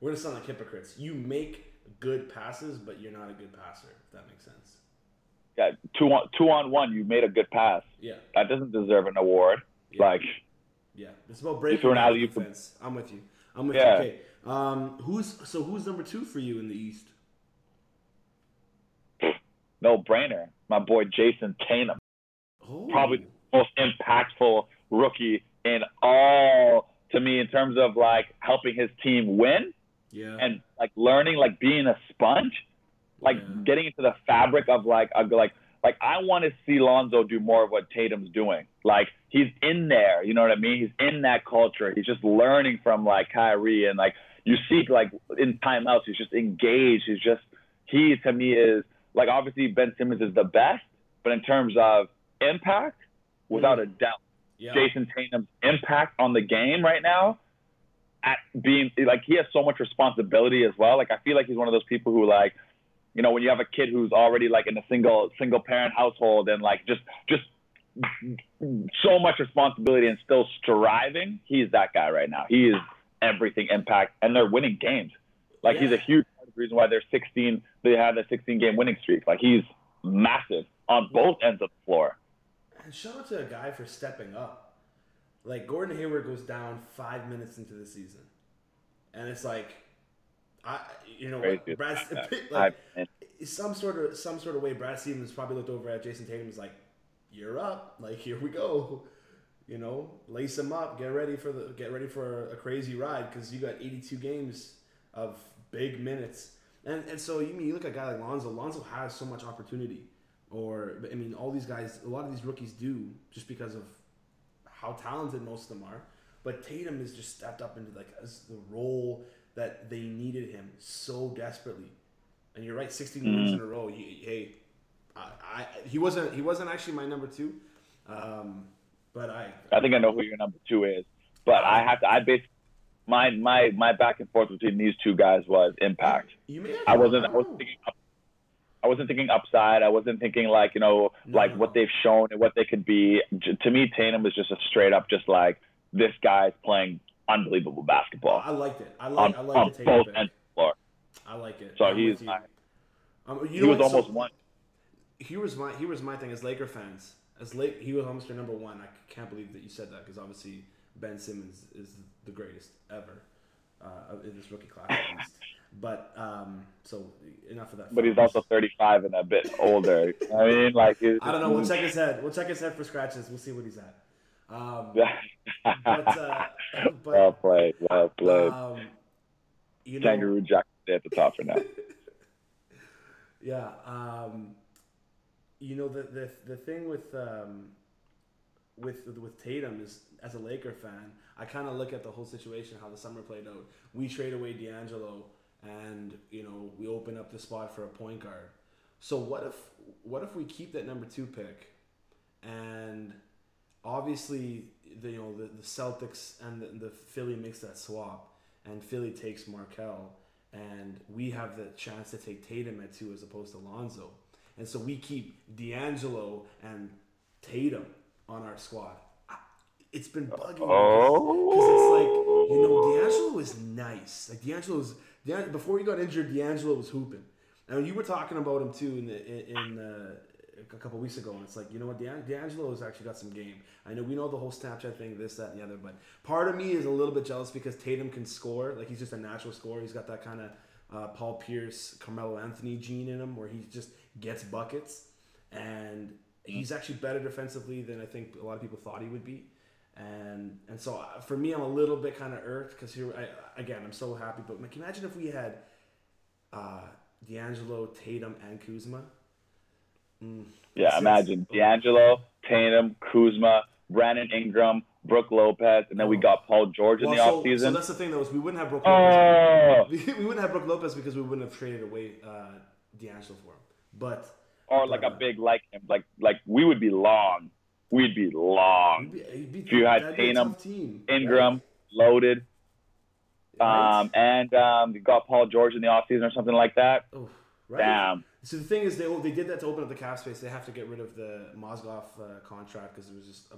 A: we're gonna sound like hypocrites. You make good passes, but you're not a good passer. If that makes sense.
B: Yeah, two on two on one, you made a good pass.
A: Yeah,
B: That doesn't deserve an award.
A: Yeah.
B: Like
A: yeah. It's about breaking
B: an alley-oop.
A: defense. I'm with you. I'm with
B: Yeah.
A: you. Okay. Um, who's so who's number two for you in the East?
B: no brainer. My boy Jayson Tatum.
A: Oh,
B: probably the most impactful rookie in all to me in terms of like helping his team win
A: yeah.
B: and like learning like being a sponge like
A: Yeah.
B: getting into the fabric of like a, like like I want to see Lonzo do more of what Tatum's doing like he's in there you know what I mean he's in that culture he's just learning from like Kyrie and like you see like in timeouts he's just engaged he's just he to me is like obviously Ben Simmons is the best but in terms of impact without a mm. doubt
A: yeah.
B: Jayson Tatum's impact on the game right now at being like he has so much responsibility as well. Like I feel like he's one of those people who like, you know, when you have a kid who's already like in a single single parent household and like just just so much responsibility and still striving, he's that guy right now. He is everything impact and they're winning games. Like he's a huge part of the reason why they're 16 they have a 16 game winning streak. Like he's massive on both ends of the floor.
A: And shout out to a guy for stepping up. Like Gordon Hayward goes down five minutes into the season, and it's like, I you know
B: Crazy.
A: Brad like
B: I-
A: some sort of some sort of way. Brad Stevens probably looked over at Jayson Tatum and was like, "You're up. Like here we go." You know, lace him up. Get ready for the get ready for a crazy ride because you got 82 games of big minutes. And and so you mean you look at a guy like Lonzo. Lonzo has so much opportunity, or I mean, all these guys, a lot of these rookies do just because of how talented most of them are. But Tatum has just stepped up into like as the role that they needed him so desperately. And you're right, 16 wins in a row. He, hey, I, I he wasn't he wasn't actually my number two, um, but I
B: I think I know who your number two is, but I have to. I basically my my my back and forth between these two guys was impact.
A: you may have
B: I wasn't. I wasn't thinking. Up, I wasn't thinking upside. I wasn't thinking like you know like what they've shown and what they could be. To me, Tatum is just a straight up just like this guy's playing unbelievable basketball
A: I liked it. I
B: on,
A: like I like
B: on both
A: pick.
B: ends of the floor.
A: I like it.
B: So
A: I'm
B: he's
A: you. Um, you
B: He was
A: what? So-
B: almost one.
A: He was my here was my thing as Laker fans. As Lake, he was almost your number one. I can't believe that you said that because obviously Ben Simmons is the greatest ever uh, in this rookie class. But um, so enough of that.
B: But he's also 35 and a bit older. I mean, like
A: I don't know. We'll check his head. We'll check his head for scratches. We'll see what he's at. Um, but uh, but
B: well played, well played.
A: um, you know,
B: Kangaroo Jack stay at the top for now.
A: Yeah. Um, you know the the the thing with um, with with Tatum is as a Laker fan, I kind of look at the whole situation how the summer played out. We trade away D'Angelo, and you know we open up the spot for a point guard. So what if what if we keep that number two pick, and obviously the you know the, the Celtics and the, the Philly makes that swap, and Philly takes Markelle, and we have the chance to take Tatum at two as opposed to Lonzo, and so we keep D'Angelo and Tatum on our squad. It's been bugging me because it's like you know D'Angelo is nice. Like D'Angelo's D'An- before he got injured, D'Angelo was hooping. And you were talking about him too in the in, in a couple weeks ago, and it's like you know what, D'An- D'Angelo has actually got some game. I know we know the whole Snapchat thing, this, that, and the other, but part of me is a little bit jealous because Tatum can score. Like he's just a natural scorer. He's got that kind of uh, Paul Pierce, Carmelo Anthony gene in him, where he just gets buckets. And he's actually better defensively than I think a lot of people thought he would be. And and so uh, for me, I'm a little bit kind of irked because here I, again I'm so happy. But like, imagine if we had uh, D'Angelo, Tatum, and Kuzma. Mm,
B: Yeah, imagine
A: oh,
B: D'Angelo, Tatum, Kuzma, Brandon Ingram, Brooke Lopez, and then we
A: Oh.
B: got Paul George in
A: Well,
B: the
A: so, so that's the thing though is we wouldn't have Brooke Lopez.
B: oh,
A: we wouldn't have Brooke Lopez because we wouldn't have traded away uh, D'Angelo for him. But
B: or like a big like him, like like we would be long. We'd be long.
A: be, he'd be,
B: If you had
A: that'd be a
B: Tatum, Ingram, loaded,
A: right?
B: um, and um, you got Paul George in the offseason or something like that.
A: Oh, right.
B: Damn.
A: So the thing is, they they did that to open up the cap space. They have to get rid of the Mozgov uh, contract because it was just a,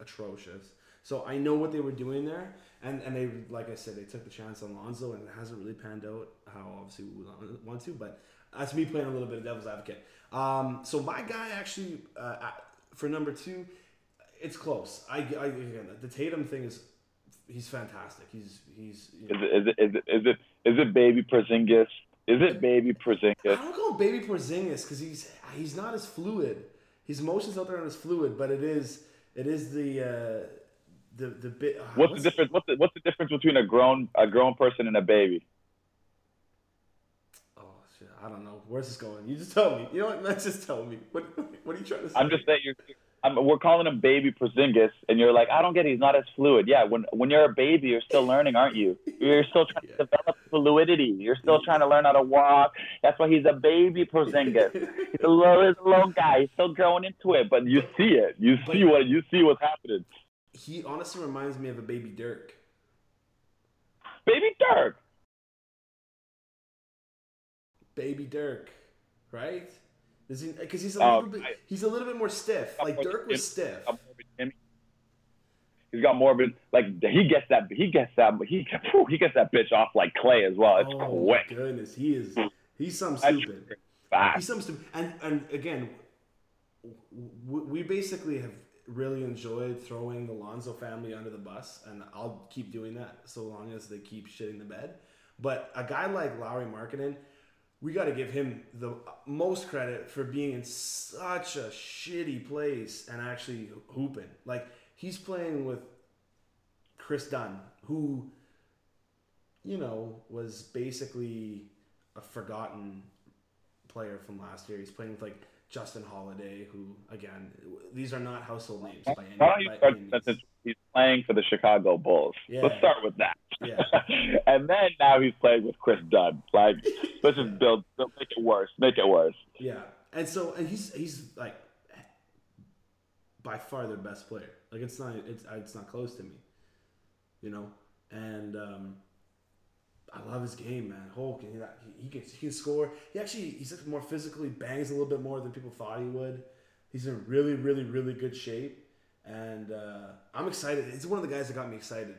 A: atrocious. So I know what they were doing there, and and they like I said, they took the chance on Lonzo, and it hasn't really panned out how obviously we would want to. But that's me playing a little bit of devil's advocate. Um, so my guy actually uh, for number two, it's close. I, I again, the Tatum thing is he's fantastic. He's he's you know,
B: Is it, is it, is it, is it, is it baby Porzingis? Is it baby Porzingis?
A: I don't call him baby Porzingis because he's he's not as fluid. His motions out there aren't as fluid, but it is it is the uh, the the bit. uh,
B: What's the difference? What's the, what's the difference between a grown a grown person and a baby?
A: Oh shit! I don't know. Where's this going? You just tell me. You know what? Let's just tell me. What what are you trying to say?
B: I'm just saying you're. I'm, we're calling him baby Porzingis, and you're like, I don't get it. He's not as fluid. Yeah, when when you're a baby, you're still learning, aren't you? You're still trying
A: Yeah.
B: to develop fluidity. You're still trying to learn how to walk. That's why he's a baby Porzingis. He's a little, he's a little guy. He's still growing into it, but you see it. You see what you see what's happening.
A: he honestly reminds me of a baby Dirk.
B: Baby Dirk.
A: Baby Dirk, right? Is he? Because he's a
B: Oh,
A: little bit.
B: I-
A: He's a little bit more stiff. Like Dirk was
B: stiff.
A: stiff.
B: got Morbid Jimmy. He's got more of morbid like he gets that he gets that he whew, he gets that bitch off like clay as well. It's
A: oh
B: quick,
A: my goodness, he is. He's some stupid. He's some stupid. And and again, we basically have really enjoyed throwing the Lonzo family under the bus, and I'll keep doing that so long as they keep shitting the bed. But a guy like Lauri Markkanen, we got to give him the most credit for being in such a shitty place and actually hooping. Like he's playing with Kris Dunn, who, you know, was basically a forgotten player from last year. He's playing with like Justin Holiday, who again, these are not household names by any,
B: Why don't you
A: by any means.
B: Playing for the Chicago Bulls?
A: Yeah.
B: Let's start with that.
A: Yeah.
B: and then now he's playing with Kris Dunn. Like, let's just build, make it worse, make it worse.
A: Yeah, and so and he's he's like by far their best player. Like it's not it's it's not close to me, you know. And um, I love his game, man. Hulk, and he, he can he can score. He actually he's more physically bangs a little bit more than people thought he would. He's in really really really good shape, and uh, I'm excited. He's one of the guys that got me excited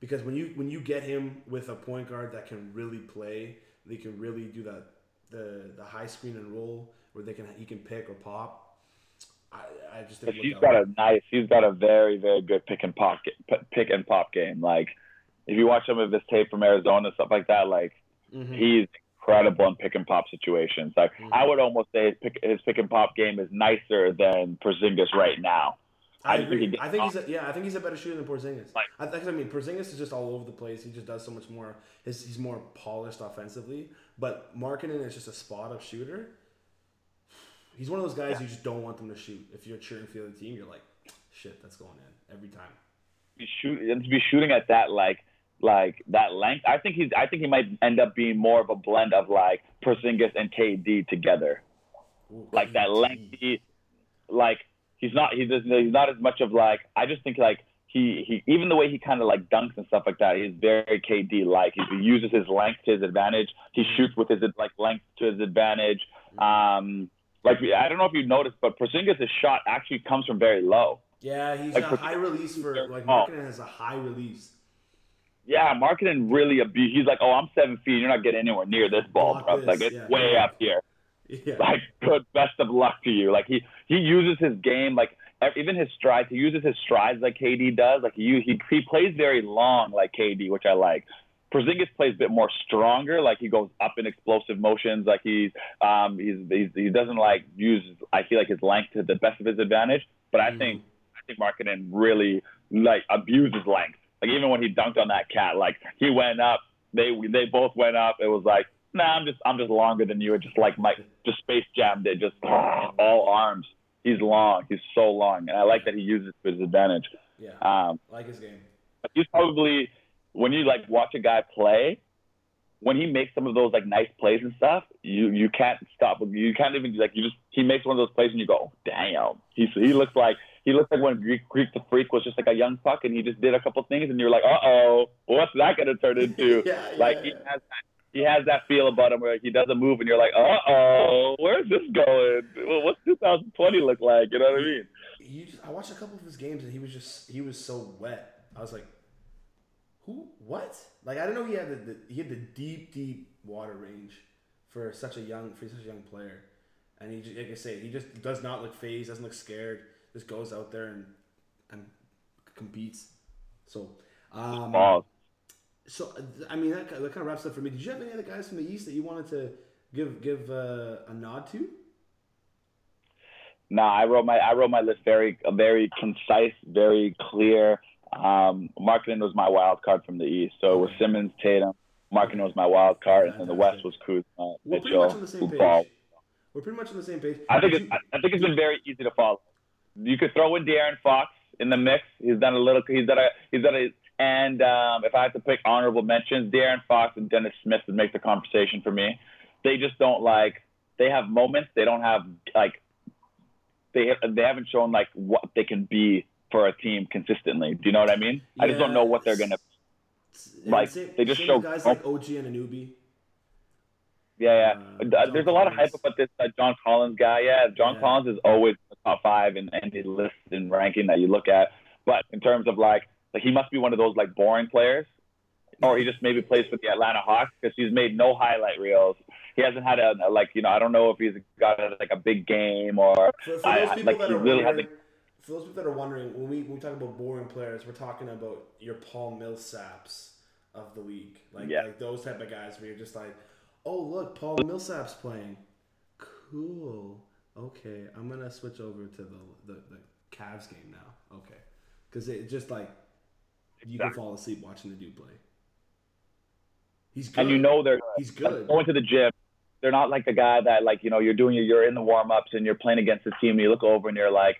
A: because when you when you get him with a point guard that can really play, they can really do that the the high screen and roll where they can he can pick or pop. I, I just
B: he's got a nice, he's got a very, very good pick and pop, pick and pop game. Like, if you watch some of his tape from Arizona stuff like that, like
A: Mhm.
B: he's incredible in pick and pop situations. Like,
A: Mhm.
B: I would almost say his pick, his pick and pop game is nicer than Porzingis right now.
A: I
B: I just think
A: agree. I think he's a, yeah. I think he's a better shooter than Porzingis.
B: Like-
A: I I mean Porzingis is just all over the place. He just does so much more. His, he's more polished offensively. But Markkanen is just a spot up shooter. He's one of those guys you just don't want them to shoot. If you're cheering for the other team, you're like, shit, that's going in every time.
B: be shoot to be shooting at that like like that length. I think he's I think he might end up being more of a blend of like Porzingis and KD together.
A: Ooh,
B: Like that
A: KD.
B: lengthy like he's not he doesn't he's not as much of like I just think like he, he even the way he kind of like dunks and stuff like that, he's very KD like. He uses his length to his advantage. He shoots with his like length to his advantage. Um, like I don't know if you noticed, but Porzingis' shot actually comes from very low.
A: Yeah, he's
B: Like
A: a
B: Porzingis
A: high release for like. Markkanen has a high release.
B: Yeah, Markkanen really abuse. He's like, oh, I'm seven feet. You're not getting anywhere near this ball,
A: Block
B: bro.
A: this,
B: Like it's
A: yeah.
B: way up here.
A: Yeah.
B: Like, good, best of luck to you. Like he he uses his game like even his strides. He uses his strides like KD does. Like he he he plays very long like KD, which I like. Porzingis plays a bit more stronger, like he goes up in explosive motions, like he's um he's, he's he doesn't like use I feel like his length to the best of his advantage. But I think I think Markkanen really like abuses length. Like even when he dunked on that cat, like he went up, they they both went up. It was like, nah, I'm just I'm just longer than you. It just like Mike just space jammed it, just all arms. He's long. He's so long, and I like that he uses it to his advantage.
A: Yeah,
B: Um,
A: like his game.
B: he's probably when you like watch a guy play, when he makes some of those like nice plays and stuff, you you can't stop. You can't even like you just he makes one of those plays and you go, damn. He he looks like he looks like when Greek Greek the Freak was just like a young puck and he just did a couple things and you're like, uh oh, what's that gonna turn into?
A: Yeah,
B: like
A: yeah.
B: he has that. He has that feel about him where he does a move and you're like, uh oh, where's this going? Well, What's 2020 look like? You know what I mean?
A: He just, I watched a couple of his games and he was just he was so wet. I was like, who? What? Like I didn't know he had the, the he had the deep deep water range for such a young for such a young player. And he just, like I say, he just does not look phased, doesn't look scared. Just goes out there and and competes. So, um,
B: Balls.
A: So I mean that, that kind of wraps up for me. Did you have any other guys from the East that you wanted to give give uh, a nod to?
B: No, I wrote my I wrote my list very very concise, very clear. Um, Markkanen was my wild card from the East, so it was Simmons, Tatum. Markkanen was my wild card, and then the West was Kuzma,
A: We're pretty
B: Mitchell,
A: much on the same
B: Ball.
A: page. We're pretty much on the same page.
B: I think it's, I think it's been very easy to follow. You could throw in De'Aaron Fox in the mix. He's done a little. He's done a. He's done a. And um, if I had to pick honorable mentions, De'Aaron Fox and Dennis Smith would make the conversation for me. They just don't like. They have moments. They don't have like. They they haven't shown like what they can be for a team consistently. Do you know what I mean? I just don't know what they're gonna.
A: Yeah,
B: like,
A: same-
B: they just show-
A: guys like OG Anunoby.
B: Yeah, yeah. Uh, There's a lot of hype about this uh, John Collins guy. Yeah, John
A: Yeah.
B: Collins is always the top five in any list and ranking that you look at. But in terms of like, like he must be one of those like boring players, or he just maybe plays for the Atlanta Hawks because he's made no highlight reels. He hasn't had a like you know I don't know if he's got a, like a big game or
A: For, for
B: I-
A: those people
B: like
A: that
B: he
A: are
B: really
A: wondering,
B: hasn't.
A: for those people that are wondering, when we when we talk about boring players, we're talking about your Paul Millsaps of the league, like
B: Yeah.
A: like those type of guys where you're just like, oh look, Paul Millsaps playing, cool. Okay, I'm gonna switch over to the the, the Cavs game now. Okay, because it just like you can fall asleep watching the dude play. He's good.
B: and you know they're
A: he's good.
B: going to the gym. They're not like the guy that like you know you're doing you're in the warm ups and you're playing against the team and you look over and you're like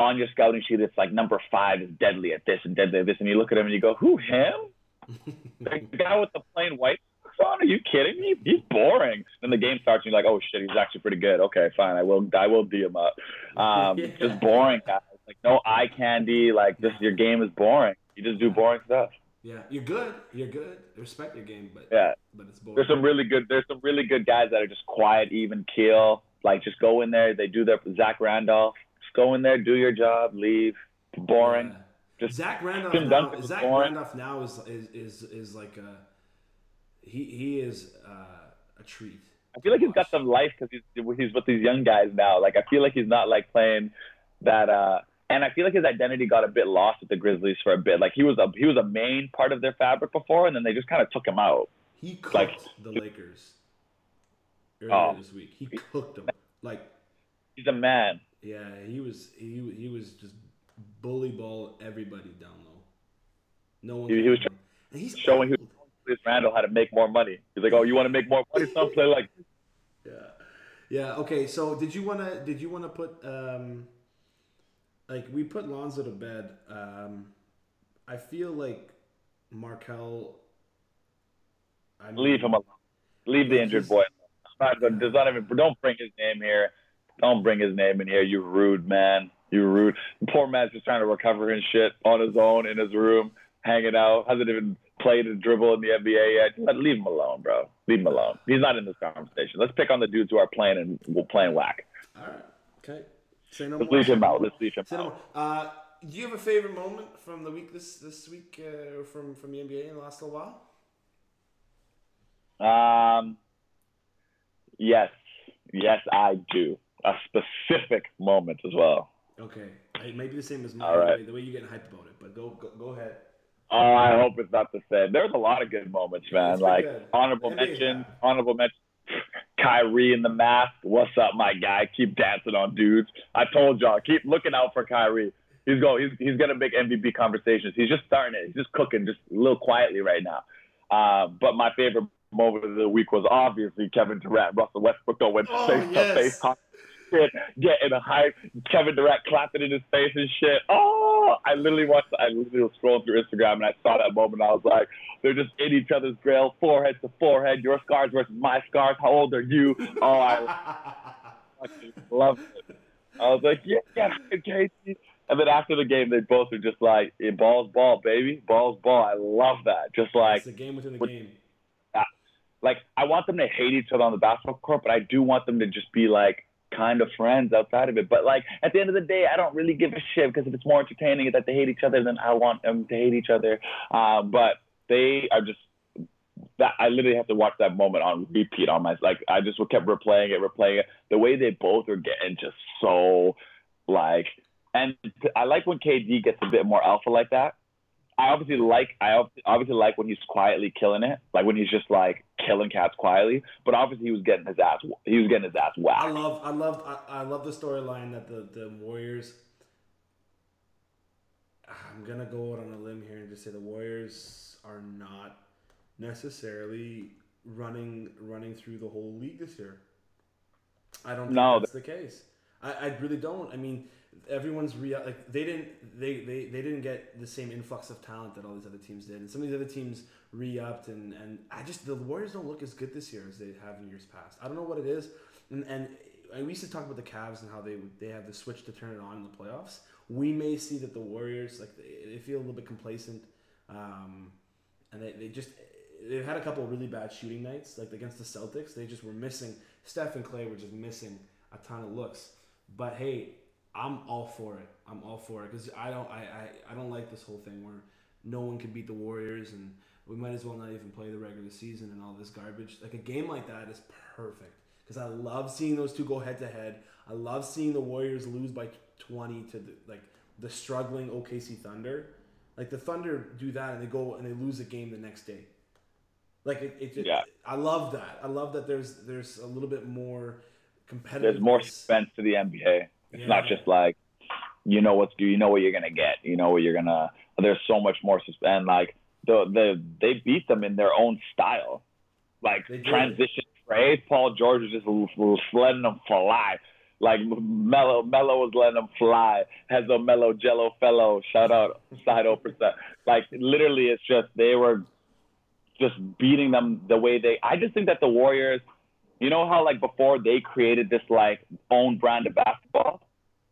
B: on your scouting sheet it's like number five is deadly at this and deadly at this. And you look at him and you go who him? The guy with the plain white on? Are you kidding me? He's boring. Then the game starts and you're like oh shit he's actually pretty good. Okay fine. I will I will d him up. Um,
A: Yeah.
B: just boring guys. Like no eye candy. Like just your game is boring you just do boring stuff
A: Yeah, you're good. You're good. Respect your game, but
B: yeah
A: but it's boring.
B: there's some really good there's some really good guys that are just quiet, even keel. Like just go in there, they do their Zach Randolph. Just go in there, do your job, leave. Boring.
A: Yeah.
B: Just
A: Zach Randolph now. Zach
B: boring.
A: Randolph now is is is, is like a he he is uh, a treat.
B: I feel like he's got some life because he's he's with these young guys now. Like I feel like he's not like playing that. uh and I feel like his identity got a bit lost with the Grizzlies for a bit. Like he was a he was a main part of their fabric before, and then they just kind of took him out.
A: He cooked
B: Like-
A: the Lakers earlier
B: Oh.
A: this week. He cooked them. Like
B: He's a man.
A: yeah, he was he he was just bully ball everybody down low. No one.
B: He- he was.
A: And he's
B: showing who- Chris Randall how to make more money. He's like, oh, you want to make more money? Some play like
A: Yeah, yeah. Okay, so did you wanna did you wanna put um, like we put Lonzo to bed? Um, I feel like Markelle. I mean,
B: leave him alone. Leave the injured boy. Not, does not even. Don't bring his name here. Don't bring his name in here. You rude man. You rude. Poor man's just trying to recover his shit on his own in his room, hanging out. Hasn't even played a dribble in the NBA yet. Let- Leave him alone, bro. Leave him alone. He's not in this conversation. Let's pick on the dudes who are playing and we'll playing whack.
A: All right. Okay. Say no
B: Let's
A: more.
B: leave him out. Let's leave him
A: Say
B: out.
A: Uh, do you have a favorite moment from the week this this week uh, from from the NBA in the last little while?
B: Um, yes, yes, I do. A specific moment as well.
A: Okay. It be the same as mine.
B: Right.
A: the way- you're getting hyped about it, but go go, go ahead.
B: Oh, I hope it's not the same. There's a lot of good moments, man. Like
A: good.
B: honorable
A: NBA's
B: mention, honorable mention. Kyrie in the mask. What's up, my guy? Keep dancing on dudes. I told y'all, keep looking out for Kyrie. He's going. He's, he's gonna make MVP conversations. He's just starting it. He's just cooking, just a little quietly right now. Uh, but my favorite moment of the week was obviously Kevin Durant, Russell Westbrook going
A: Oh,
B: face to face, shit, getting a hype. Kevin Durant clapping in his face and shit. Oh, I literally watched. I literally was scrolling through Instagram and I saw that moment. I was like, they're just in each other's grill, forehead to forehead. Your scars versus my scars. How old are you? Oh, I love it. I was like, yeah, yeah, Casey. And then after the game, they both are just like, yeah, ball's ball, baby, ball's ball. I love that. Just like,
A: it's a game within the game.
B: like I want them to hate each other on the basketball court, but I do want them to just be like kind of friends outside of it. But like at the end of the day, I don't really give a shit because if it's more entertaining that they hate each other, then I want them to hate each other. Uh, but they are just that I literally have to watch that moment on repeat on my like I just kept replaying it, replaying it. The way they both are getting just so like, and I like when KD gets a bit more alpha like that. I obviously like I obviously like when he's quietly killing it, like when he's just like killing cats quietly. But obviously he was getting his ass he was getting his ass whacked.
A: I love, I love, I, I love the storyline that the the Warriors. I'm gonna go out on a limb here and just say the Warriors are not necessarily running running through the whole league this year. I don't think
B: No,
A: that's the case. I, I really don't. I mean, everyone's re like they didn't they, they they didn't get the same influx of talent that all these other teams did, and some of these other teams re-upped, and and I just the Warriors don't look as good this year as they have in years past. I don't know what it is, and and we used to talk about the Cavs and how they they have the switch to turn it on in the playoffs. We may see that the Warriors like they, they feel a little bit complacent, um, and they, they just they've had a couple really bad shooting nights like against the Celtics. They just were missing Steph and Clay were just missing a ton of looks. But hey, I'm all for it. I'm all for it because I don't I, I I don't like this whole thing where no one can beat the Warriors and we might as well not even play the regular season and all this garbage. Like a game like that is perfect because I love seeing those two go head to head. I love seeing the Warriors lose by 20 to the, like the struggling OKC Thunder. Like the Thunder do that and they go and they lose a game the next day. Like it, it, it
B: Yeah.
A: I love that. I love that there's there's a little bit more competitive.
B: There's more suspense to the NBA. It's not just like you know what's you know what you're gonna get. You know what you're gonna. There's so much more suspense. And like the the they beat them in their own style, like transition trade. Paul George was just letting them fly. Like Melo, Melo was letting them fly. Has a Mello Jello fellow. Shout out side percent. Like literally, it's just they were just beating them the way they. I just think that the Warriors, you know how like before they created this like own brand of basketball,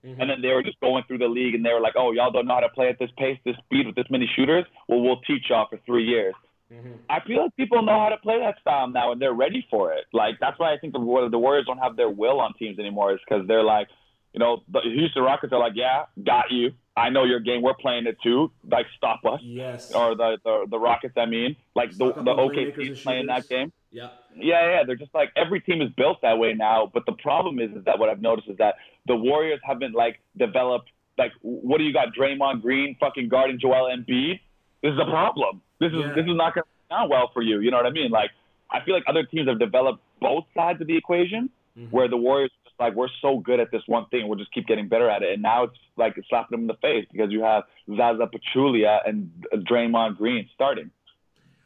A: Mhm.
B: and then they were just going through the league and they were like, oh y'all don't know how to play at this pace, this speed with this many shooters. Well, we'll teach y'all for three years.
A: Mhm.
B: I feel like people know how to play that style now and they're ready for it. Like that's why I think the the Warriors don't have their will on teams anymore. Is because they're like, you know, the Houston Rockets are like, yeah, got you. I know your game. We're playing it too. Like stop us.
A: Yes.
B: Or the the, the Rockets. I mean, like the the OKC playing that game.
A: Yeah.
B: Yeah, yeah, they're just like every team is built that way now. But the problem is, is that what I've noticed is that the Warriors haven't like developed. Like, what do you got? Draymond Green fucking guarding Joel Embiid. This is a problem. This is
A: Yeah.
B: this is not going to sound well for you. You know what I mean? Like, I feel like other teams have developed both sides of the equation,
A: Mhm.
B: where the Warriors are just like we're so good at this one thing, we'll just keep getting better at it. And now it's like it's slapping them in the face because you have Zaza Pachulia and Draymond Green starting,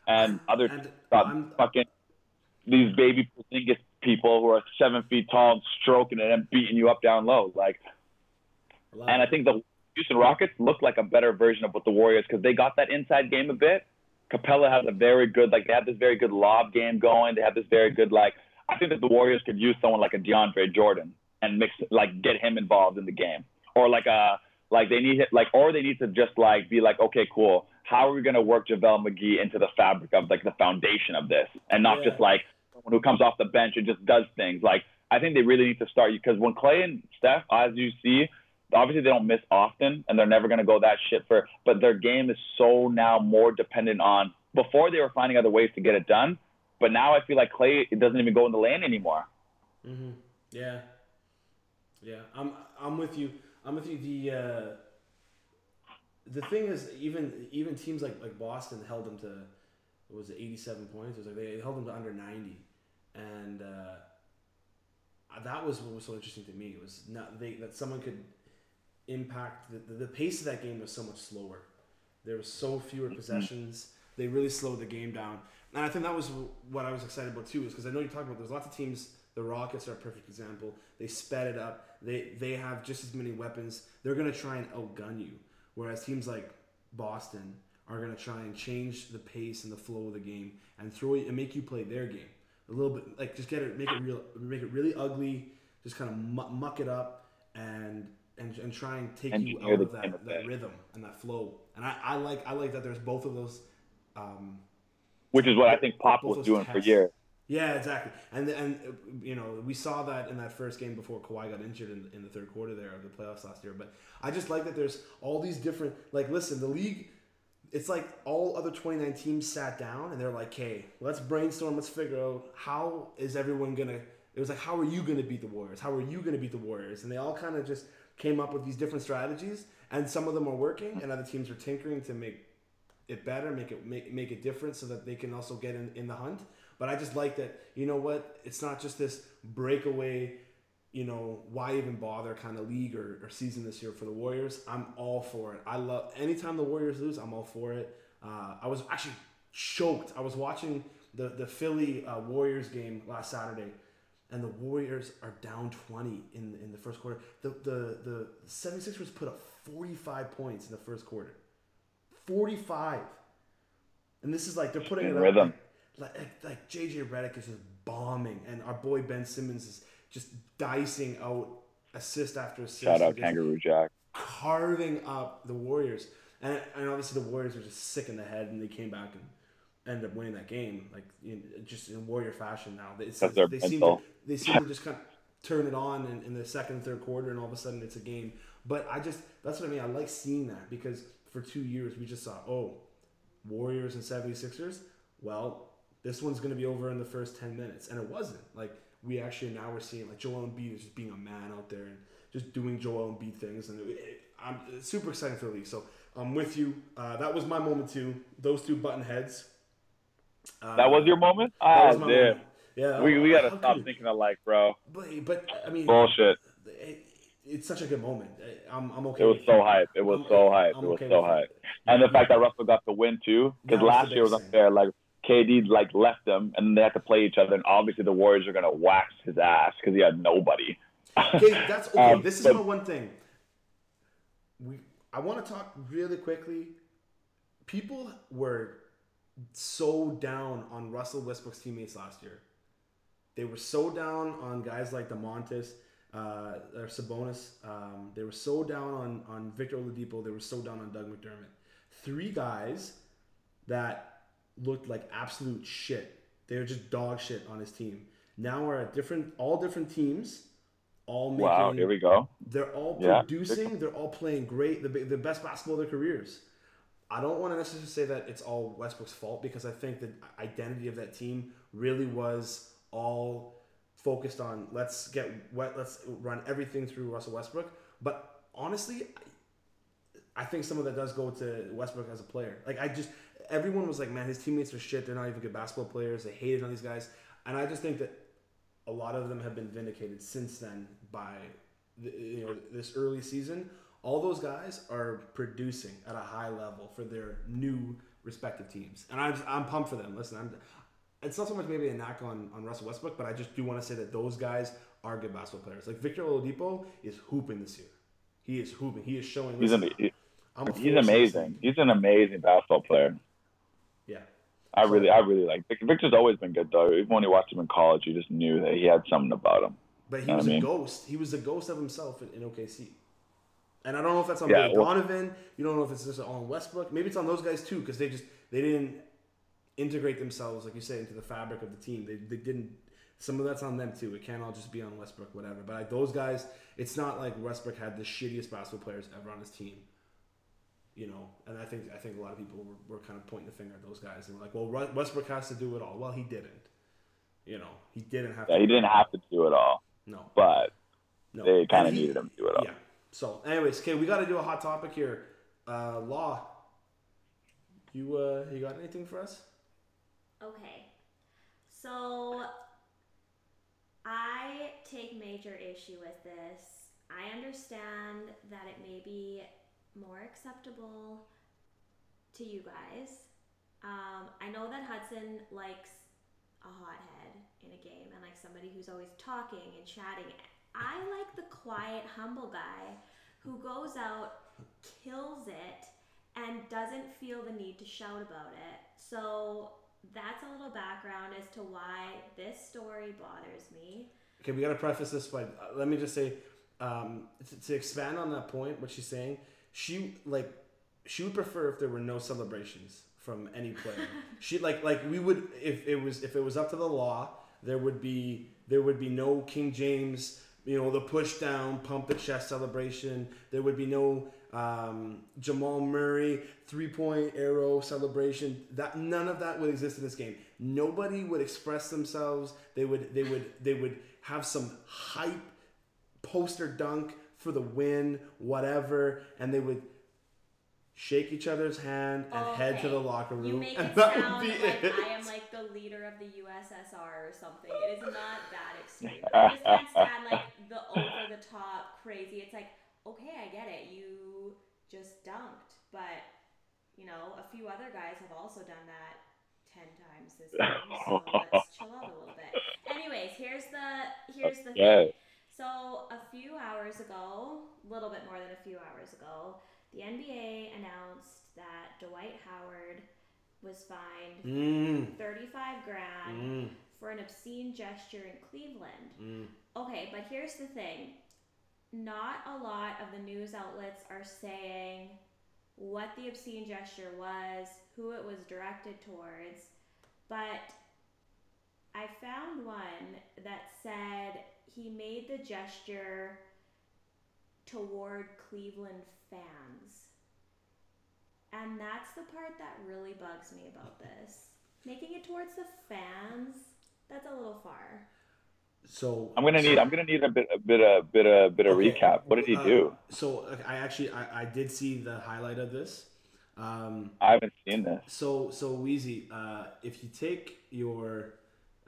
B: and other
A: And
B: got
A: I'm-
B: fucking these baby Porzingis people who are seven feet tall and stroking it and beating you up down low. Like, and I think the Houston Rockets look like a better version of what the Warriors because they got that inside game a bit. Capela has a very good like they have this very good lob game going. They have this very good like I think that the Warriors could use someone like a DeAndre Jordan and mix like get him involved in the game or like a like they need like or they need to just like be like okay cool how are we going to work JaVale McGee into the fabric of like the foundation of this and not
A: Yeah.
B: just like someone who comes off the bench and just does things like I think they really need to start because when Clay and Steph as you see obviously they don't miss often and they're never going to go that shit for but their game is so now more dependent on before they were finding other ways to get it done but now I feel like Clay it doesn't even go in the lane anymore
A: Mm-hmm. Yeah. Yeah. I'm I'm with you. I'm with you. The uh, the thing is, even even teams like like Boston held them to was it, eighty seven points? It was like they held them to under ninety, and uh, that was what was so interesting to me. It was not they that someone could impact the, the, the pace of that game was so much slower. There was so fewer possessions. They really slowed the game down, and I think that was what I was excited about too. Is because I know you're talking about there's lots of teams. The Rockets are a perfect example. They sped it up. They they have just as many weapons. They're gonna try and outgun you. Whereas teams like Boston are gonna try and change the pace and the flow of the game and throw and make you play their game a little bit. Like just get it, make it real, make it really ugly. Just kind of muck it up and and, and try and take you out of that, that rhythm and that flow. And I, I like I like that there's both of those. Um,
B: Which is what I think Pop was doing for years.
A: yeah, exactly. And and you know we saw that in that first game before Kawhi got injured in, in the third quarter there of the playoffs last year. But I just like that there's all these different like listen the league. It's like all other 29 teams sat down and they're like, "Hey, let's brainstorm. Let's figure out how is everyone gonna." It was like, "How are you gonna beat the Warriors? How are you gonna beat the Warriors?" And they all kind of just came up with these different strategies, and some of them are working, and other teams are tinkering to make it better, make it make, make it different so that they can also get in, in the hunt. But I just like that, you know what? It's not just this breakaway, you know, why even bother kind of league or, or season this year for the Warriors. I'm all for it. I love anytime the Warriors lose, I'm all for it. Uh, I was actually choked. I was watching the, the Philly uh, Warriors game last Saturday, and the Warriors are down 20 in, in the first quarter. The, the, the 76ers put up 45 points in the first quarter. 45. And this is like they're putting
B: In
A: it up
B: rhythm.
A: Like, like, like JJ Redick is just bombing, and our boy Ben Simmons is just dicing out assist after assist.
B: Shout out Kangaroo Jack.
A: carving up the Warriors. And, and obviously the Warriors were just sick in the head, and they came back and ended up winning that game, like in, just in Warrior fashion. Now it's,
B: That's their
A: they seem to they seem to just kind of turn it on in, in the second and third quarter, and all of a sudden it's a game. But I just that's what I mean. I like seeing that because for two years we just saw oh Warriors and 76ers. Well, this one's going to be over in the first 10 minutes. And it wasn't. Like, we actually now we're seeing, like, Joel Embiid is just being a man out there and just doing Joel Embiid things. And it, it, I'm it's super excited for the league. So I'm with you. Uh, that was my moment, too. Those two button heads. Uh,
B: That was your moment? Ah,
A: was my
B: dude.
A: moment. Yeah.
B: We, we gotta stop
A: could-
B: thinking alike, bro.
A: But, but, I mean,
B: Bullshit.
A: it, it's such a good moment. I'm, I'm okay
B: It was so hype. It was
A: I'm-
B: so hype.
A: I'm
B: It was
A: okay
B: so hype.
A: it.
B: And the fact that Russell got the win too, because last year was unfair. Like KD like left them, and they had to play each other, and obviously the Warriors are gonna wax his ass because he had nobody.
A: Okay, that's okay.
B: Um,
A: this is
B: but-
A: my one thing. We, I want to talk really quickly. People were so down on Russell Westbrook's teammates last year. They were so down on guys like Domantas, uh, or Sabonis. Um, they were so down on on Victor Oladipo. They were so down on Doug McDermott. Three guys that looked like absolute shit. They were just dog shit on his team. Now we're at different, all different teams, all making.
B: wow, here we go.
A: They're all
B: Yeah.
A: producing. They're all playing great. The, the best basketball of their careers. I don't want to necessarily say that it's all Westbrook's fault because I think the identity of that team really was all focused on let's get wet, let's run everything through Russell Westbrook. But honestly, I, I think some of that does go to Westbrook as a player. Like I just everyone was like, man, his teammates are shit. They're not even good basketball players. They hated on these guys, and I just think that a lot of them have been vindicated since then by the, you know this early season. All those guys are producing at a high level for their new respective teams, and I'm I'm pumped for them. Listen, I'm. It's not so much maybe a knock on, on Russell Westbrook, but I just do want to say that those guys are good basketball players. Like Victor Oladipo is hooping this year. He is hooping. He is showing.
B: He's
A: listen,
B: he's
A: in this
B: amazing.
A: league.
B: He's an amazing basketball player. I really, I really like. Vic- Victor's always been good though. Even when you watched him in college, you just knew that he had something about him.
A: But he
B: Know
A: was a
B: mean?
A: ghost. He was a ghost of himself in, in OKC. And I don't know if that's on
B: Yeah, well-
A: Donovan. You don't know if it's just on Westbrook. Maybe it's on those guys too, because they just they didn't integrate themselves, like you said, into the fabric of the team. They, they didn't. Some of that's on them too. It can't all just be on Westbrook, whatever. But like those guys, it's not like Westbrook had the shittiest basketball players ever on his team. You know, and I think I think a lot of people were, were kind of pointing the finger at those guys and were like, "Well, Westbrook has to do it all." Well, he didn't. You know, he didn't have
B: Yeah,
A: to.
B: he didn't have to do it all,
A: No,
B: but
A: no.
B: they kind of
A: he-
B: needed him to do it all.
A: Yeah. So, anyways, okay, we got to do a hot topic here. uh, Law, you uh, you got anything for us?
D: Okay. So I take major issue with this. I understand that it may be more acceptable to you guys. Um, I know that Hudson likes a hothead in a game and like somebody who's always talking and chatting. I like the quiet, humble guy who goes out, kills it, and doesn't feel the need to shout about it. So that's a little background as to why this story bothers me.
A: Okay, we got to preface this by uh, let me just say um, to, to expand on that point. What she's saying, she like she would prefer if there were no celebrations from any player. she like like we would if it was if it was up to the law, there would be there would be no King James, you know, the push down, pump the chest celebration. There would be no um, Jamal Murray three point arrow celebration. That none of that would exist in this game. Nobody would express themselves. They would they would they would have some hype poster dunk for the win, whatever, and they would shake each other's hand and head to the locker room.
D: You make
A: and
D: it
A: that would be
D: like
A: it.
D: I am like the leader of the USSR or something. It is not that extreme. I just can't stand like the over the top crazy. It's like, okay, I get it. You just dunked, but you know, a few other guys have also done that ten times this game. So let's chill out a little bit. Anyways, here's the here's the
B: Yeah.
D: thing. So a few hours ago, a little bit more than a few hours ago, the NBA announced that Dwight Howard was fined
A: Mm,
D: 35 grand
A: mm,
D: for an obscene gesture in Cleveland.
A: mm.
D: Okay, but here's the thing. Not a lot of the news outlets are saying what the obscene gesture was, who it was directed towards, but I found one that said he made the gesture toward Cleveland fans. And that's the part that really bugs me about this. Making it towards the fans, that's a little far.
A: So
B: I'm gonna need I'm gonna need a bit a bit a bit a bit of
A: Okay,
B: recap. What did he
A: uh,
B: do?
A: So I actually I, I did see the highlight of this. Um,
B: I haven't seen this.
A: so so Wheezy, uh, if you take your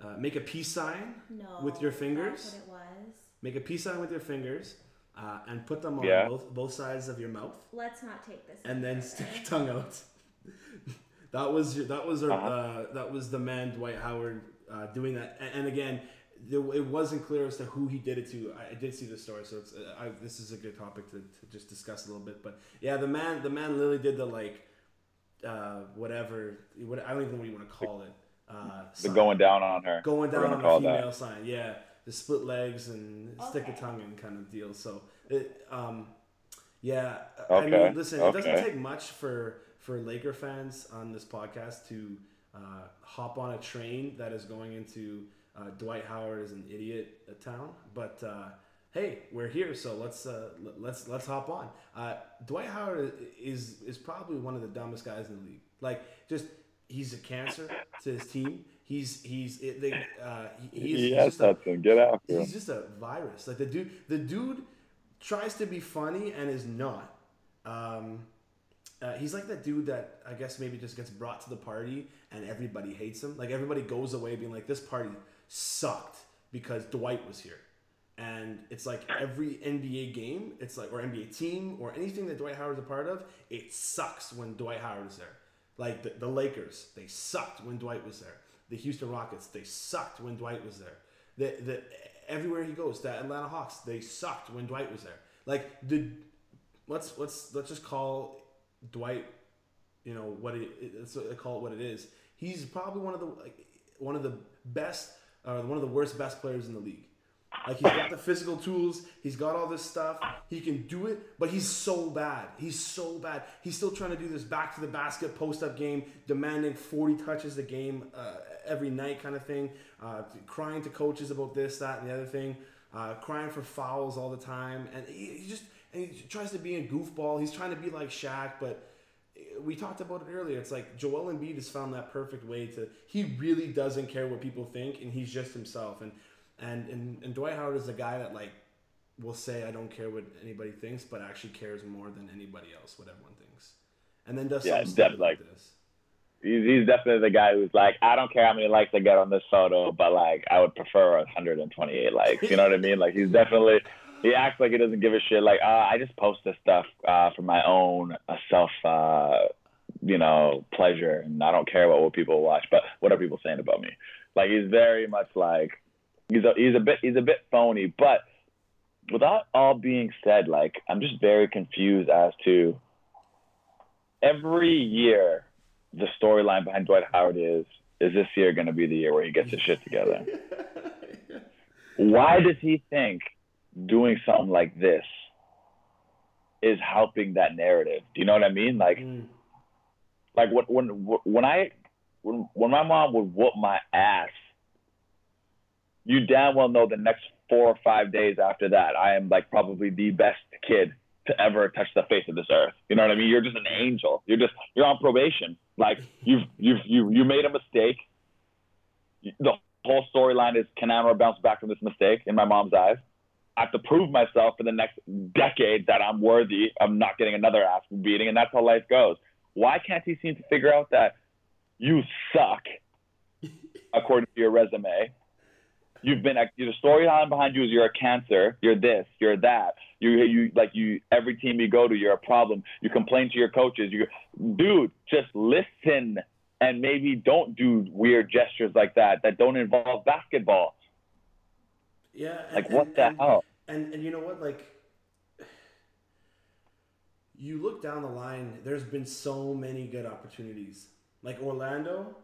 A: uh, make a peace sign,
D: No.
A: With your fingers?
D: That's what it was.
A: make a peace sign with your fingers, uh, and put them on
B: Yeah.
A: both both sides of your mouth,
D: Let's not take this.
A: and then
D: further.
A: stick your tongue out. that was your, that was our,
B: Uh-huh.
A: uh, that was the man Dwight Howard uh, doing that. And, and again, there, it wasn't clear as to who he did it to. I, I did see the story, so it's uh, I, this is a good topic to, to just discuss a little bit. But yeah, the man the man literally did the like uh, whatever what I don't even know what you want to call it. Uh,
B: The going down on her.
A: going down on
B: call
A: the
B: that.
A: female sign. Yeah, the split legs and stick
D: a
A: tongue in kind of deal. So it, um, yeah. I mean,
B: Okay,
A: listen, it doesn't take much for for Laker fans on this podcast to uh, hop on a train that is going into uh, Dwight Howard is an idiot uh, town, but. Uh, Hey, we're here, so let's uh, l- let's let's hop on. Uh, Dwight Howard is is probably one of the dumbest guys in the league. Like, just he's a cancer to his team. He's he's it, they, uh, he, he's, he's
B: yes,
A: just a,
B: get after him.
A: he's just a virus. Like the dude, the dude tries to be funny and is not. Um, uh, he's like that dude that I guess maybe just gets brought to the party and everybody hates him. Like everybody goes away being like, this party sucked because Dwight was here. And it's like every NBA game, it's like or NBA team or anything that Dwight Howard's a part of, it sucks when Dwight Howard is there. Like the, the Lakers, they sucked when Dwight was there. The Houston Rockets, they sucked when Dwight was there. The the everywhere he goes, the Atlanta Hawks, they sucked when Dwight was there. Like the let's let's let's just call Dwight, you know what it let's call it what it is. He's probably one of the like, one of the best or one of the worst best players in the league. Like he's got the physical tools, he's got all this stuff, he can do it, but he's so bad. He's so bad. He's still trying to do this back to the basket post up game, demanding 40 touches a game uh, every night kind of thing, uh, crying to coaches about this, that, and the other thing, uh, crying for fouls all the time, and he, he just and he tries to be a goofball. He's trying to be like Shaq, but we talked about it earlier. It's like Joel Embiid has found that perfect way to. He really doesn't care what people think, and he's just himself. And and and, and Dwight Howard is a guy that like will say I don't care what anybody thinks, but actually cares more than anybody else what everyone thinks, and then does
B: Yeah,
A: something stupid like this.
B: He's, he's definitely the guy who's like, I don't care how many likes I get on this photo, but like, I would prefer 128 likes. You know what I mean? Like, he's definitely, he acts like he doesn't give a shit. Like, uh, I just post this stuff uh, for my own uh, self, uh, you know, pleasure, and I don't care about what people watch, but what are people saying about me? Like, he's very much like, he's a, he's a bit, he's a bit phony, but with that all being said, like, I'm just very confused as to every year the storyline behind Dwight Howard is is this year going to be the year where he gets his shit together? Why does he think doing something like this is helping that narrative? Do you know what I mean? Like,
A: Mm.
B: like when when when I when when my mom would whoop my ass, you damn well know the next four or five days after that, I am like probably the best kid to ever touch the face of this earth. You know what I mean? You're just an angel. You're just you're on probation. Like you've you've you you made a mistake. The whole storyline is can Amara bounce back from this mistake in my mom's eyes? I have to prove myself for the next decade that I'm worthy of not getting another ass beating, and that's how life goes. Why can't he seem to figure out that you suck, according to your resume? You've been a, the storyline behind you is you're a cancer, you're this, you're that. You you like you every team you go to, you're a problem. You complain to your coaches. You dude, just listen and maybe don't do weird gestures like that that don't involve basketball.
A: Yeah. and-
B: Like what
A: and-
B: the
A: and-
B: hell?
A: And and you know what? Like, you look down the line. There's been so many good opportunities. Like Orlando,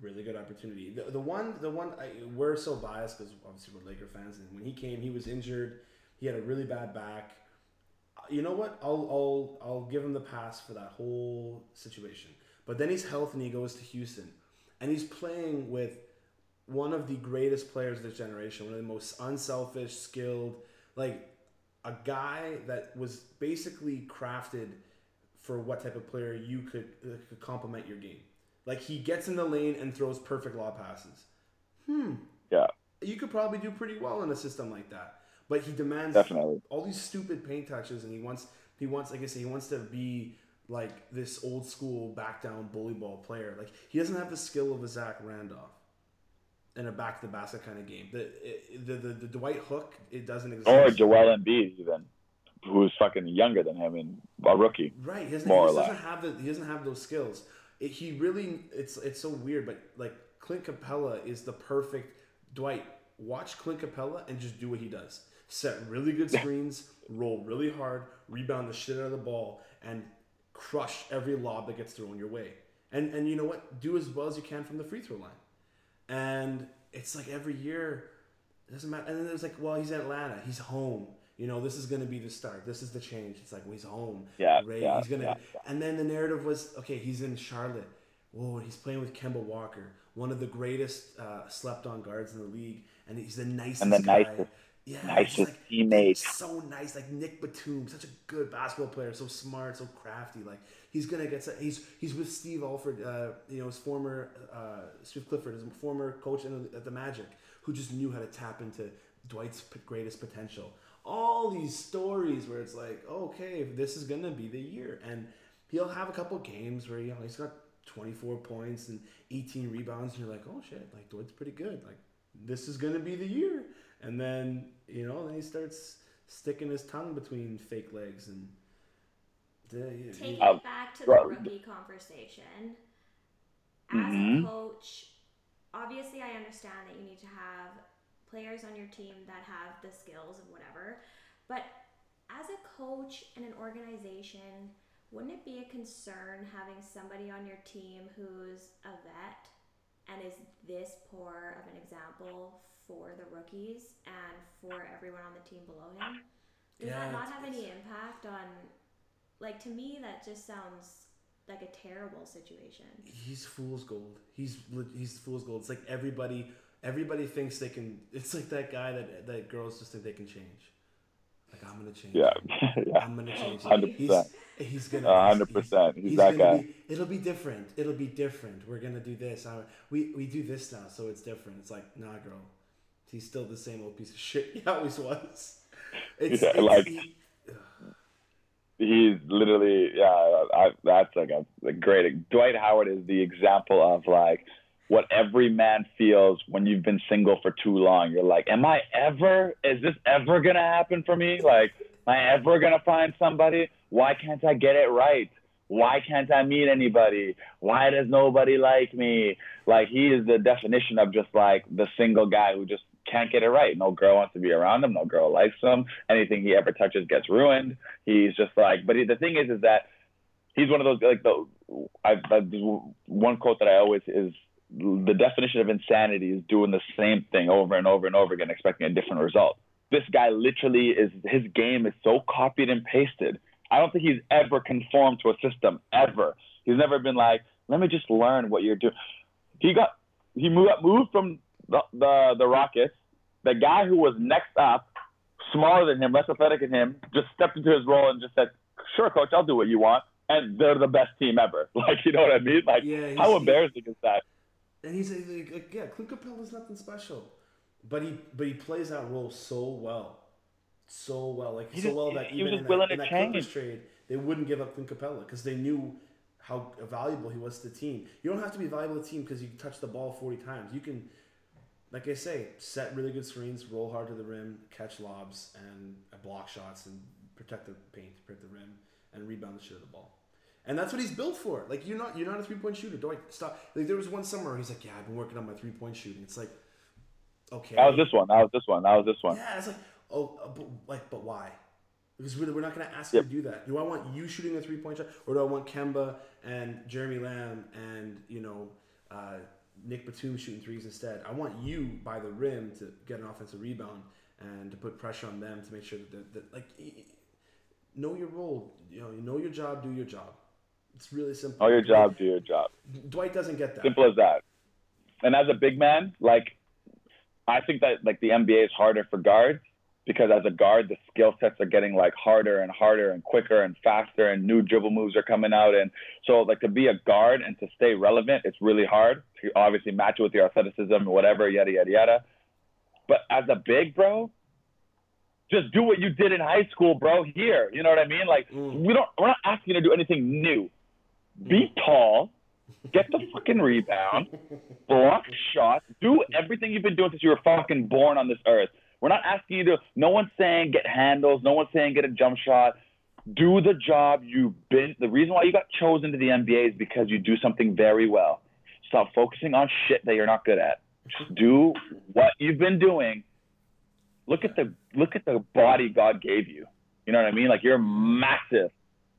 A: really good opportunity. The, the one, the one, I, we're so biased because obviously we're Laker fans. And when he came, he was injured. He had a really bad back. You know what? I'll I'll I'll give him the pass for that whole situation. But then he's healthy and he goes to Houston, and he's playing with one of the greatest players of this generation, one of the most unselfish, skilled, like a guy that was basically crafted for what type of player you could, uh, could complement your game. Like he gets in the lane and throws perfect lob passes. Hmm.
B: Yeah,
A: You could probably do pretty well in a system like that. But he demands
B: definitely.
A: all these stupid paint touches, and he wants he wants like I say he wants to be like this old school back down bully ball player. Like he doesn't have the skill of a Zach Randolph in a back to the basket kind of game. The, it, the the the Dwight Hook it doesn't exist.
B: Or Joel Embiid even, who's fucking younger than him and a rookie.
A: Right, he doesn't,
B: More
A: he
B: or
A: doesn't have the, he doesn't have those skills. It, he really it's it's so weird, but like Clint Capela is the perfect Dwight. Watch Clint Capela and just do what he does. Set really good screens, roll really hard, rebound the shit out of the ball, and crush every lob that gets thrown your way. And and you know what? Do as well as you can from the free throw line. And it's like every year, it doesn't matter. And then there's like, well, he's in Atlanta. He's home. You know, this is going to be the start. This is the change. It's like, well, he's home.
B: Yeah,
A: Great.
B: yeah,
A: he's gonna.
B: yeah.
A: And then the narrative was, okay, he's in Charlotte. Whoa, he's playing with Kemba Walker, one of the greatest uh, slept-on guards in the league, and he's the nicest
B: And the
A: guy.
B: nicest-
A: yeah,
B: nicest
A: like,
B: teammate.
A: So nice, like Nick Batum, such a good basketball player, so smart, so crafty. Like he's gonna get. He's he's with Steve Alford, uh, you know, his former uh, Steve Clifford, his former coach at the Magic, who just knew how to tap into Dwight's p- greatest potential. All these stories where it's like, okay, this is gonna be the year, and he'll have a couple games where you know he's got 24 points and 18 rebounds, and you're like, oh shit, like Dwight's pretty good. Like this is gonna be the year, and then you know then he starts sticking his tongue between fake legs and. The,
D: Taking
B: Um,
D: it back to the rookie conversation, as
B: Mhm.
D: a coach, obviously I understand that you need to have players on your team that have the skills of whatever, but as a coach in an organization, wouldn't it be a concern having somebody on your team who's a vet and is this poor of an example for the rookies and for everyone on the team below him? Does
A: Yeah,
D: that not have any impact on like to me that just sounds like a terrible situation.
A: he's fool's gold. He's he's fool's gold. It's like everybody everybody thinks they can. It's like that guy that that girls just think they can change. Like I'm gonna change.
B: Yeah, yeah.
A: I'm gonna change. him.
B: 100%.
A: He's, he's gonna.
B: Hundred percent. He's
A: he's
B: that guy.
A: Be, it'll be different. It'll be different. We're gonna do this. Uh, we we do this now, so it's different. It's like, nah, girl. He's still the same old piece of shit he always was. It's,
B: Yeah,
A: it's
B: like-
A: he-
B: he's literally yeah I, that's like a, a great dwight howard is the example of like what every man feels when you've been single for too long. You're like am i ever is this ever gonna happen for me? Like am i ever gonna find somebody? Why can't i get it right? Why can't i meet anybody? Why does nobody like me? Like he is the definition of just like the single guy who just can't get it right. No girl wants to be around him. No girl likes him. Anything he ever touches gets ruined. He's just like but he, the thing is is that he's one of those like the I, I one quote that I always is the definition of insanity is doing the same thing over and over and over again expecting a different result this guy literally is his game is so copied and pasted I don't think he's ever conformed to a system ever he's never been like let me just learn what you're doing he got he moved moved from the the, the Rockets the guy who was next up smaller than him, less athletic than him, just stepped into his role and just said, "Sure, coach, I'll do what you want." And they're the best team ever. Like, you know what I mean? Like,
A: Yeah,
B: how embarrassing is that?
A: And he's like, like yeah, Clint Capela's nothing special, but he but he plays that role so well, so well, like
B: He
A: so
B: just-
A: well that even in that, in that. Clippers trade, they wouldn't give up Clint Capela because they knew how valuable he was to the team. You don't have to be valuable to the team because you touch the ball forty times. You can, like I say, set really good screens, roll hard to the rim, catch lobs, and block shots, and protect the paint, protect the rim, and rebound the shit of the ball. And that's what he's built for. Like you're not you're not a three point shooter. Dwight, stop. Like there was one summer he's like, yeah, I've been working on my three point shooting. It's like, okay.
B: That was this one. That was this one. That was this one.
A: Yeah, it's like, oh, uh, but like, but why? Because really, we're not going to ask
B: Yep.
A: you to do that. Do I want you shooting a three point shot, or do I want Kemba and Jeremy Lamb and you know uh, Nick Batum shooting threes instead? I want you by the rim to get an offensive rebound and to put pressure on them to make sure that, that, that like know your role. You know, you know your job, do your job. It's really simple.
B: Know your job, do your job.
A: Dwight doesn't get that.
B: Simple as that. And as a big man, like, I think that like the NBA is harder for guards because as a guard, the skill sets are getting like harder and harder and quicker and faster, and new dribble moves are coming out. And so, like, to be a guard and to stay relevant, it's really hard to obviously match it with your athleticism or whatever, yada yada yada. But as a big bro, just do what you did in high school, bro. Here, you know what I mean? Like,
A: Mm.
B: we don't, we're not asking you to do anything new. Be tall, get the fucking rebound, block shots, do everything you've been doing since you were fucking born on this earth. We're not asking you to. No one's saying get handles. No one's saying get a jump shot. Do the job you've been. The reason why you got chosen to the NBA is because you do something very well. Stop focusing on shit that you're not good at. Just do what you've been doing. Look at the look at the body God gave you. You know what I mean? Like you're massive.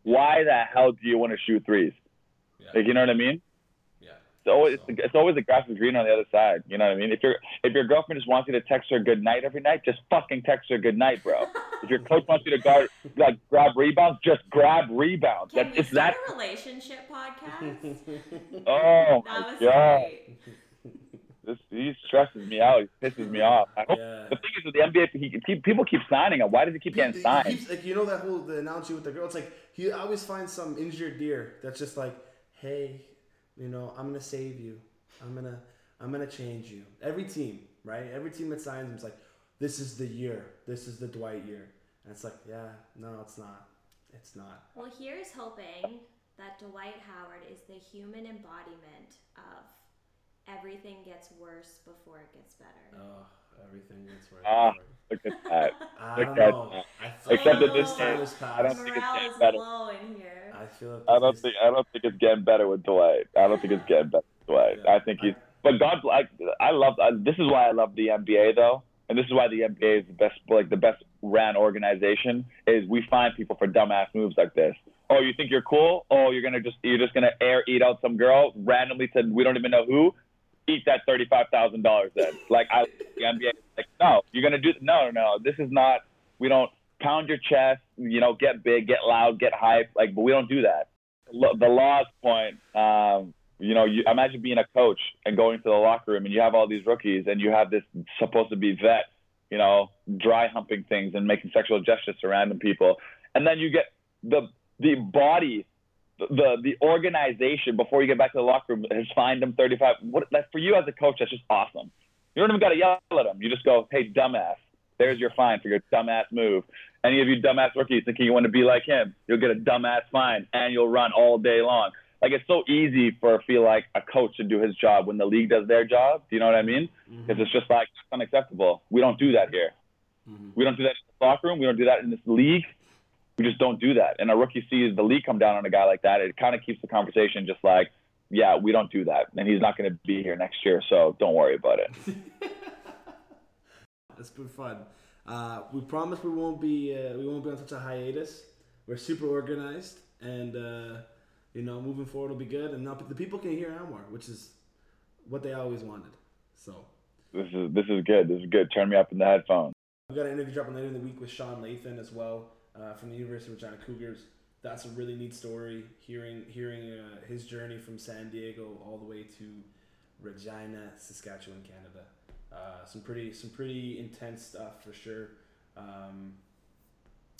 B: Why the hell do you want to shoot threes?
A: Yeah.
B: Like you know what I mean?
A: Yeah.
B: It's always
A: So-
B: it's always the grass is green on the other side. You know what I mean? If your if your girlfriend just wants you to text her good night every night, just fucking text her good night, bro. if your coach wants you to guard like grab rebounds, just grab rebounds.
D: Can
B: That's
D: we
B: it's that.
D: a relationship podcast?
B: Oh
D: That
B: my
D: was
B: god,
D: great.
B: this he stresses me out. He pisses me off. I hope,
A: Yeah.
B: The thing is with the NBA, he, he, people keep signing him. Why does he keep
A: He-
B: getting
A: he
B: signed?
A: keeps- like you know that whole the analogy with the girl. It's like he always finds some injured deer that's just like, hey, you know, I'm gonna save you. I'm gonna I'm gonna change you. Every team, right? Every team that signs him is like, this is the year. This is the Dwight year. And it's like, yeah, no, it's not. It's not.
D: Well, here's hoping that Dwight Howard is the human embodiment of everything gets worse before it gets better.
A: Oh, everything gets worse.
B: Ah. Look at that.
A: I
B: look
A: don't
B: at
A: know.
B: that.
A: I
B: Except
A: like
B: that this
A: this time
B: is- I don't think it's getting better.
D: low in here.
A: I feel like
B: I don't
A: this
B: think I don't think it's getting better with Dwight. I don't think it's getting better with Dwight.
A: Yeah.
B: I think he's. But God, like I love. I, this is why I love the NBA though, and this is why the NBA is the best, like the best ran organization. Is we find people for dumbass moves like this. Oh, you think you're cool? Oh, you're gonna just you're just gonna air eat out some girl randomly to we don't even know who. Eat that thirty five thousand dollars then. Like I, the NBA, like no, you're gonna do no, no. This is not. We don't pound your chest. You know, get big, get loud, get hype. Like, but we don't do that. The law's point. Um, you know, you imagine being a coach and going to the locker room and you have all these rookies and you have this supposed to be vet, you know, dry humping things and making sexual gestures to random people, and then you get the the body, the the organization before you get back to the locker room has fined them thirty five. What like for you as a coach, that's just awesome. You don't even got to yell at them. You just go, hey, dumbass. There's your fine for your dumbass move. Any of you dumbass rookies thinking you want to be like him, you'll get a dumbass fine and you'll run all day long. Like it's so easy for feel like a coach to do his job when the league does their job. Do you know what I mean? Mm-hmm. Because it's just like it's unacceptable. We don't do that here. Mm-hmm. We don't do that in the locker room. We don't do that in this league. We just don't do that. And a rookie sees the league come down on a guy like that. It kind of keeps the conversation just like, yeah, we don't do that, and he's not going to be here next year, so don't worry about it.
A: It's been fun. Uh, we promise we won't be uh, we won't be on such a hiatus. We're super organized, and uh, you know, moving forward will be good. And now the people can hear Anwar, which is what they always wanted. So
B: This is this is good. This is good. Turn me up in the headphones.
A: we got an interview dropping later in the week with Sean Lathan as well uh, from the University of Regina Cougars. That's a really neat story. Hearing hearing uh, his journey from San Diego all the way to Regina, Saskatchewan, Canada. Uh, some pretty some pretty intense stuff for sure. Um,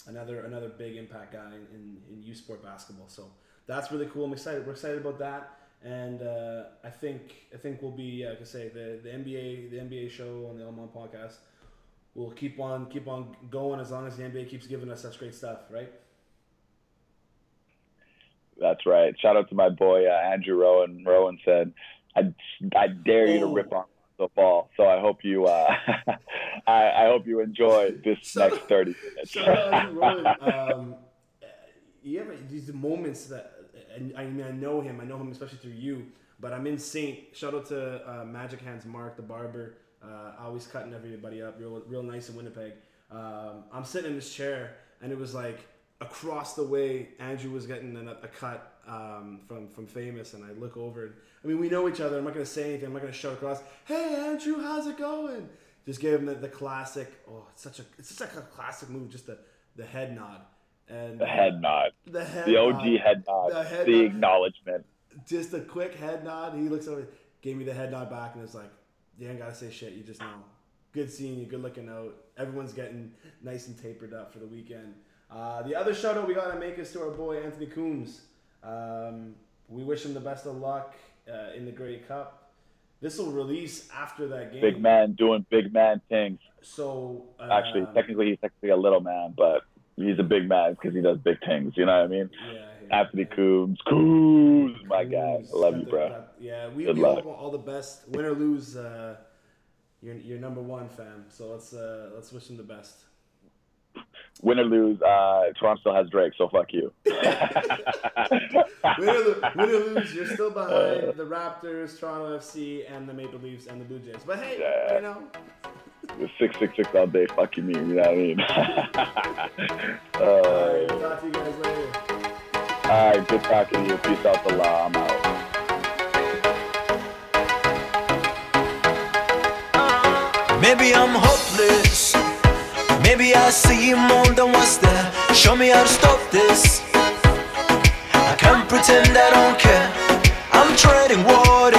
A: another another big impact guy in, in, in U Sport basketball. So that's really cool. I'm excited. We're excited about that. And uh, I think I think we'll be like I say the, the NBA the NBA show on the Almonte podcast will keep on keep on going as long as the NBA keeps giving us such great stuff, right?
B: That's right. Shout out to my boy uh, Andrew Rowan. Rowan said, "I I dare you to
A: Oh.
B: rip on the ball." So I hope you uh, I, I hope you enjoy this next
A: out-
B: thirty minutes.
A: Shout out to Rowan. Um, you ever these moments that and I mean I know him. I know him especially through you. But I'm in Saint. Shout out to uh, Magic Hands Mark, the barber. Uh, always cutting everybody up, real real nice in Winnipeg. Um, I'm sitting in this chair, and it was like across the way. Andrew was getting a, a cut um, from from Famous, and I look over. And, I mean, we know each other. I'm not gonna say anything. I'm not gonna shout across. Hey, Andrew, how's it going? Just gave him the, the classic. Oh, it's such a it's such a classic move. Just the the head nod and
B: the head nod,
A: the head
B: the OG
A: nod.
B: head nod,
A: The head
B: the
A: nod.
B: acknowledgement.
A: just a quick head nod. He looks over, gave me the head nod back, and it's like, you ain't gotta say shit. You just know. Good seeing you. Good looking out. Everyone's getting nice and tapered up for the weekend. Uh, the other shout out we gotta make is to our boy Anthony Coombs. Um, we wish him the best of luck uh, in the Grey Cup. This will release after that game.
B: Big man doing big man things.
A: So uh,
B: Actually, technically he's technically a little man, but he's a big man because he does big things. You know what I mean?
A: yeah, yeah,
B: Anthony. Coombs, Coombs, my guy. I love you, bro.
A: yeah, we,
B: Good
A: we
B: luck.
A: hope all the best. Win or lose, uh, you're, you're number one, fam. So let's uh, let's wish him the best.
B: Win or lose, uh, Toronto still has Drake, so fuck you.
A: win, or lo- win or lose, you're still behind the Raptors, Toronto FC, and the Maple Leafs and the Blue Jays. But hey,
B: Yeah.
A: you know,
B: six six six all day. fucking me. You know what I mean? uh,
A: right, talk to you guys later.
B: Good talking to you. Peace out the law. I'm out.
C: Maybe I'm hopeless. Maybe I see more than what's there. Show me how to stop this. I can't pretend I don't care. I'm treading water.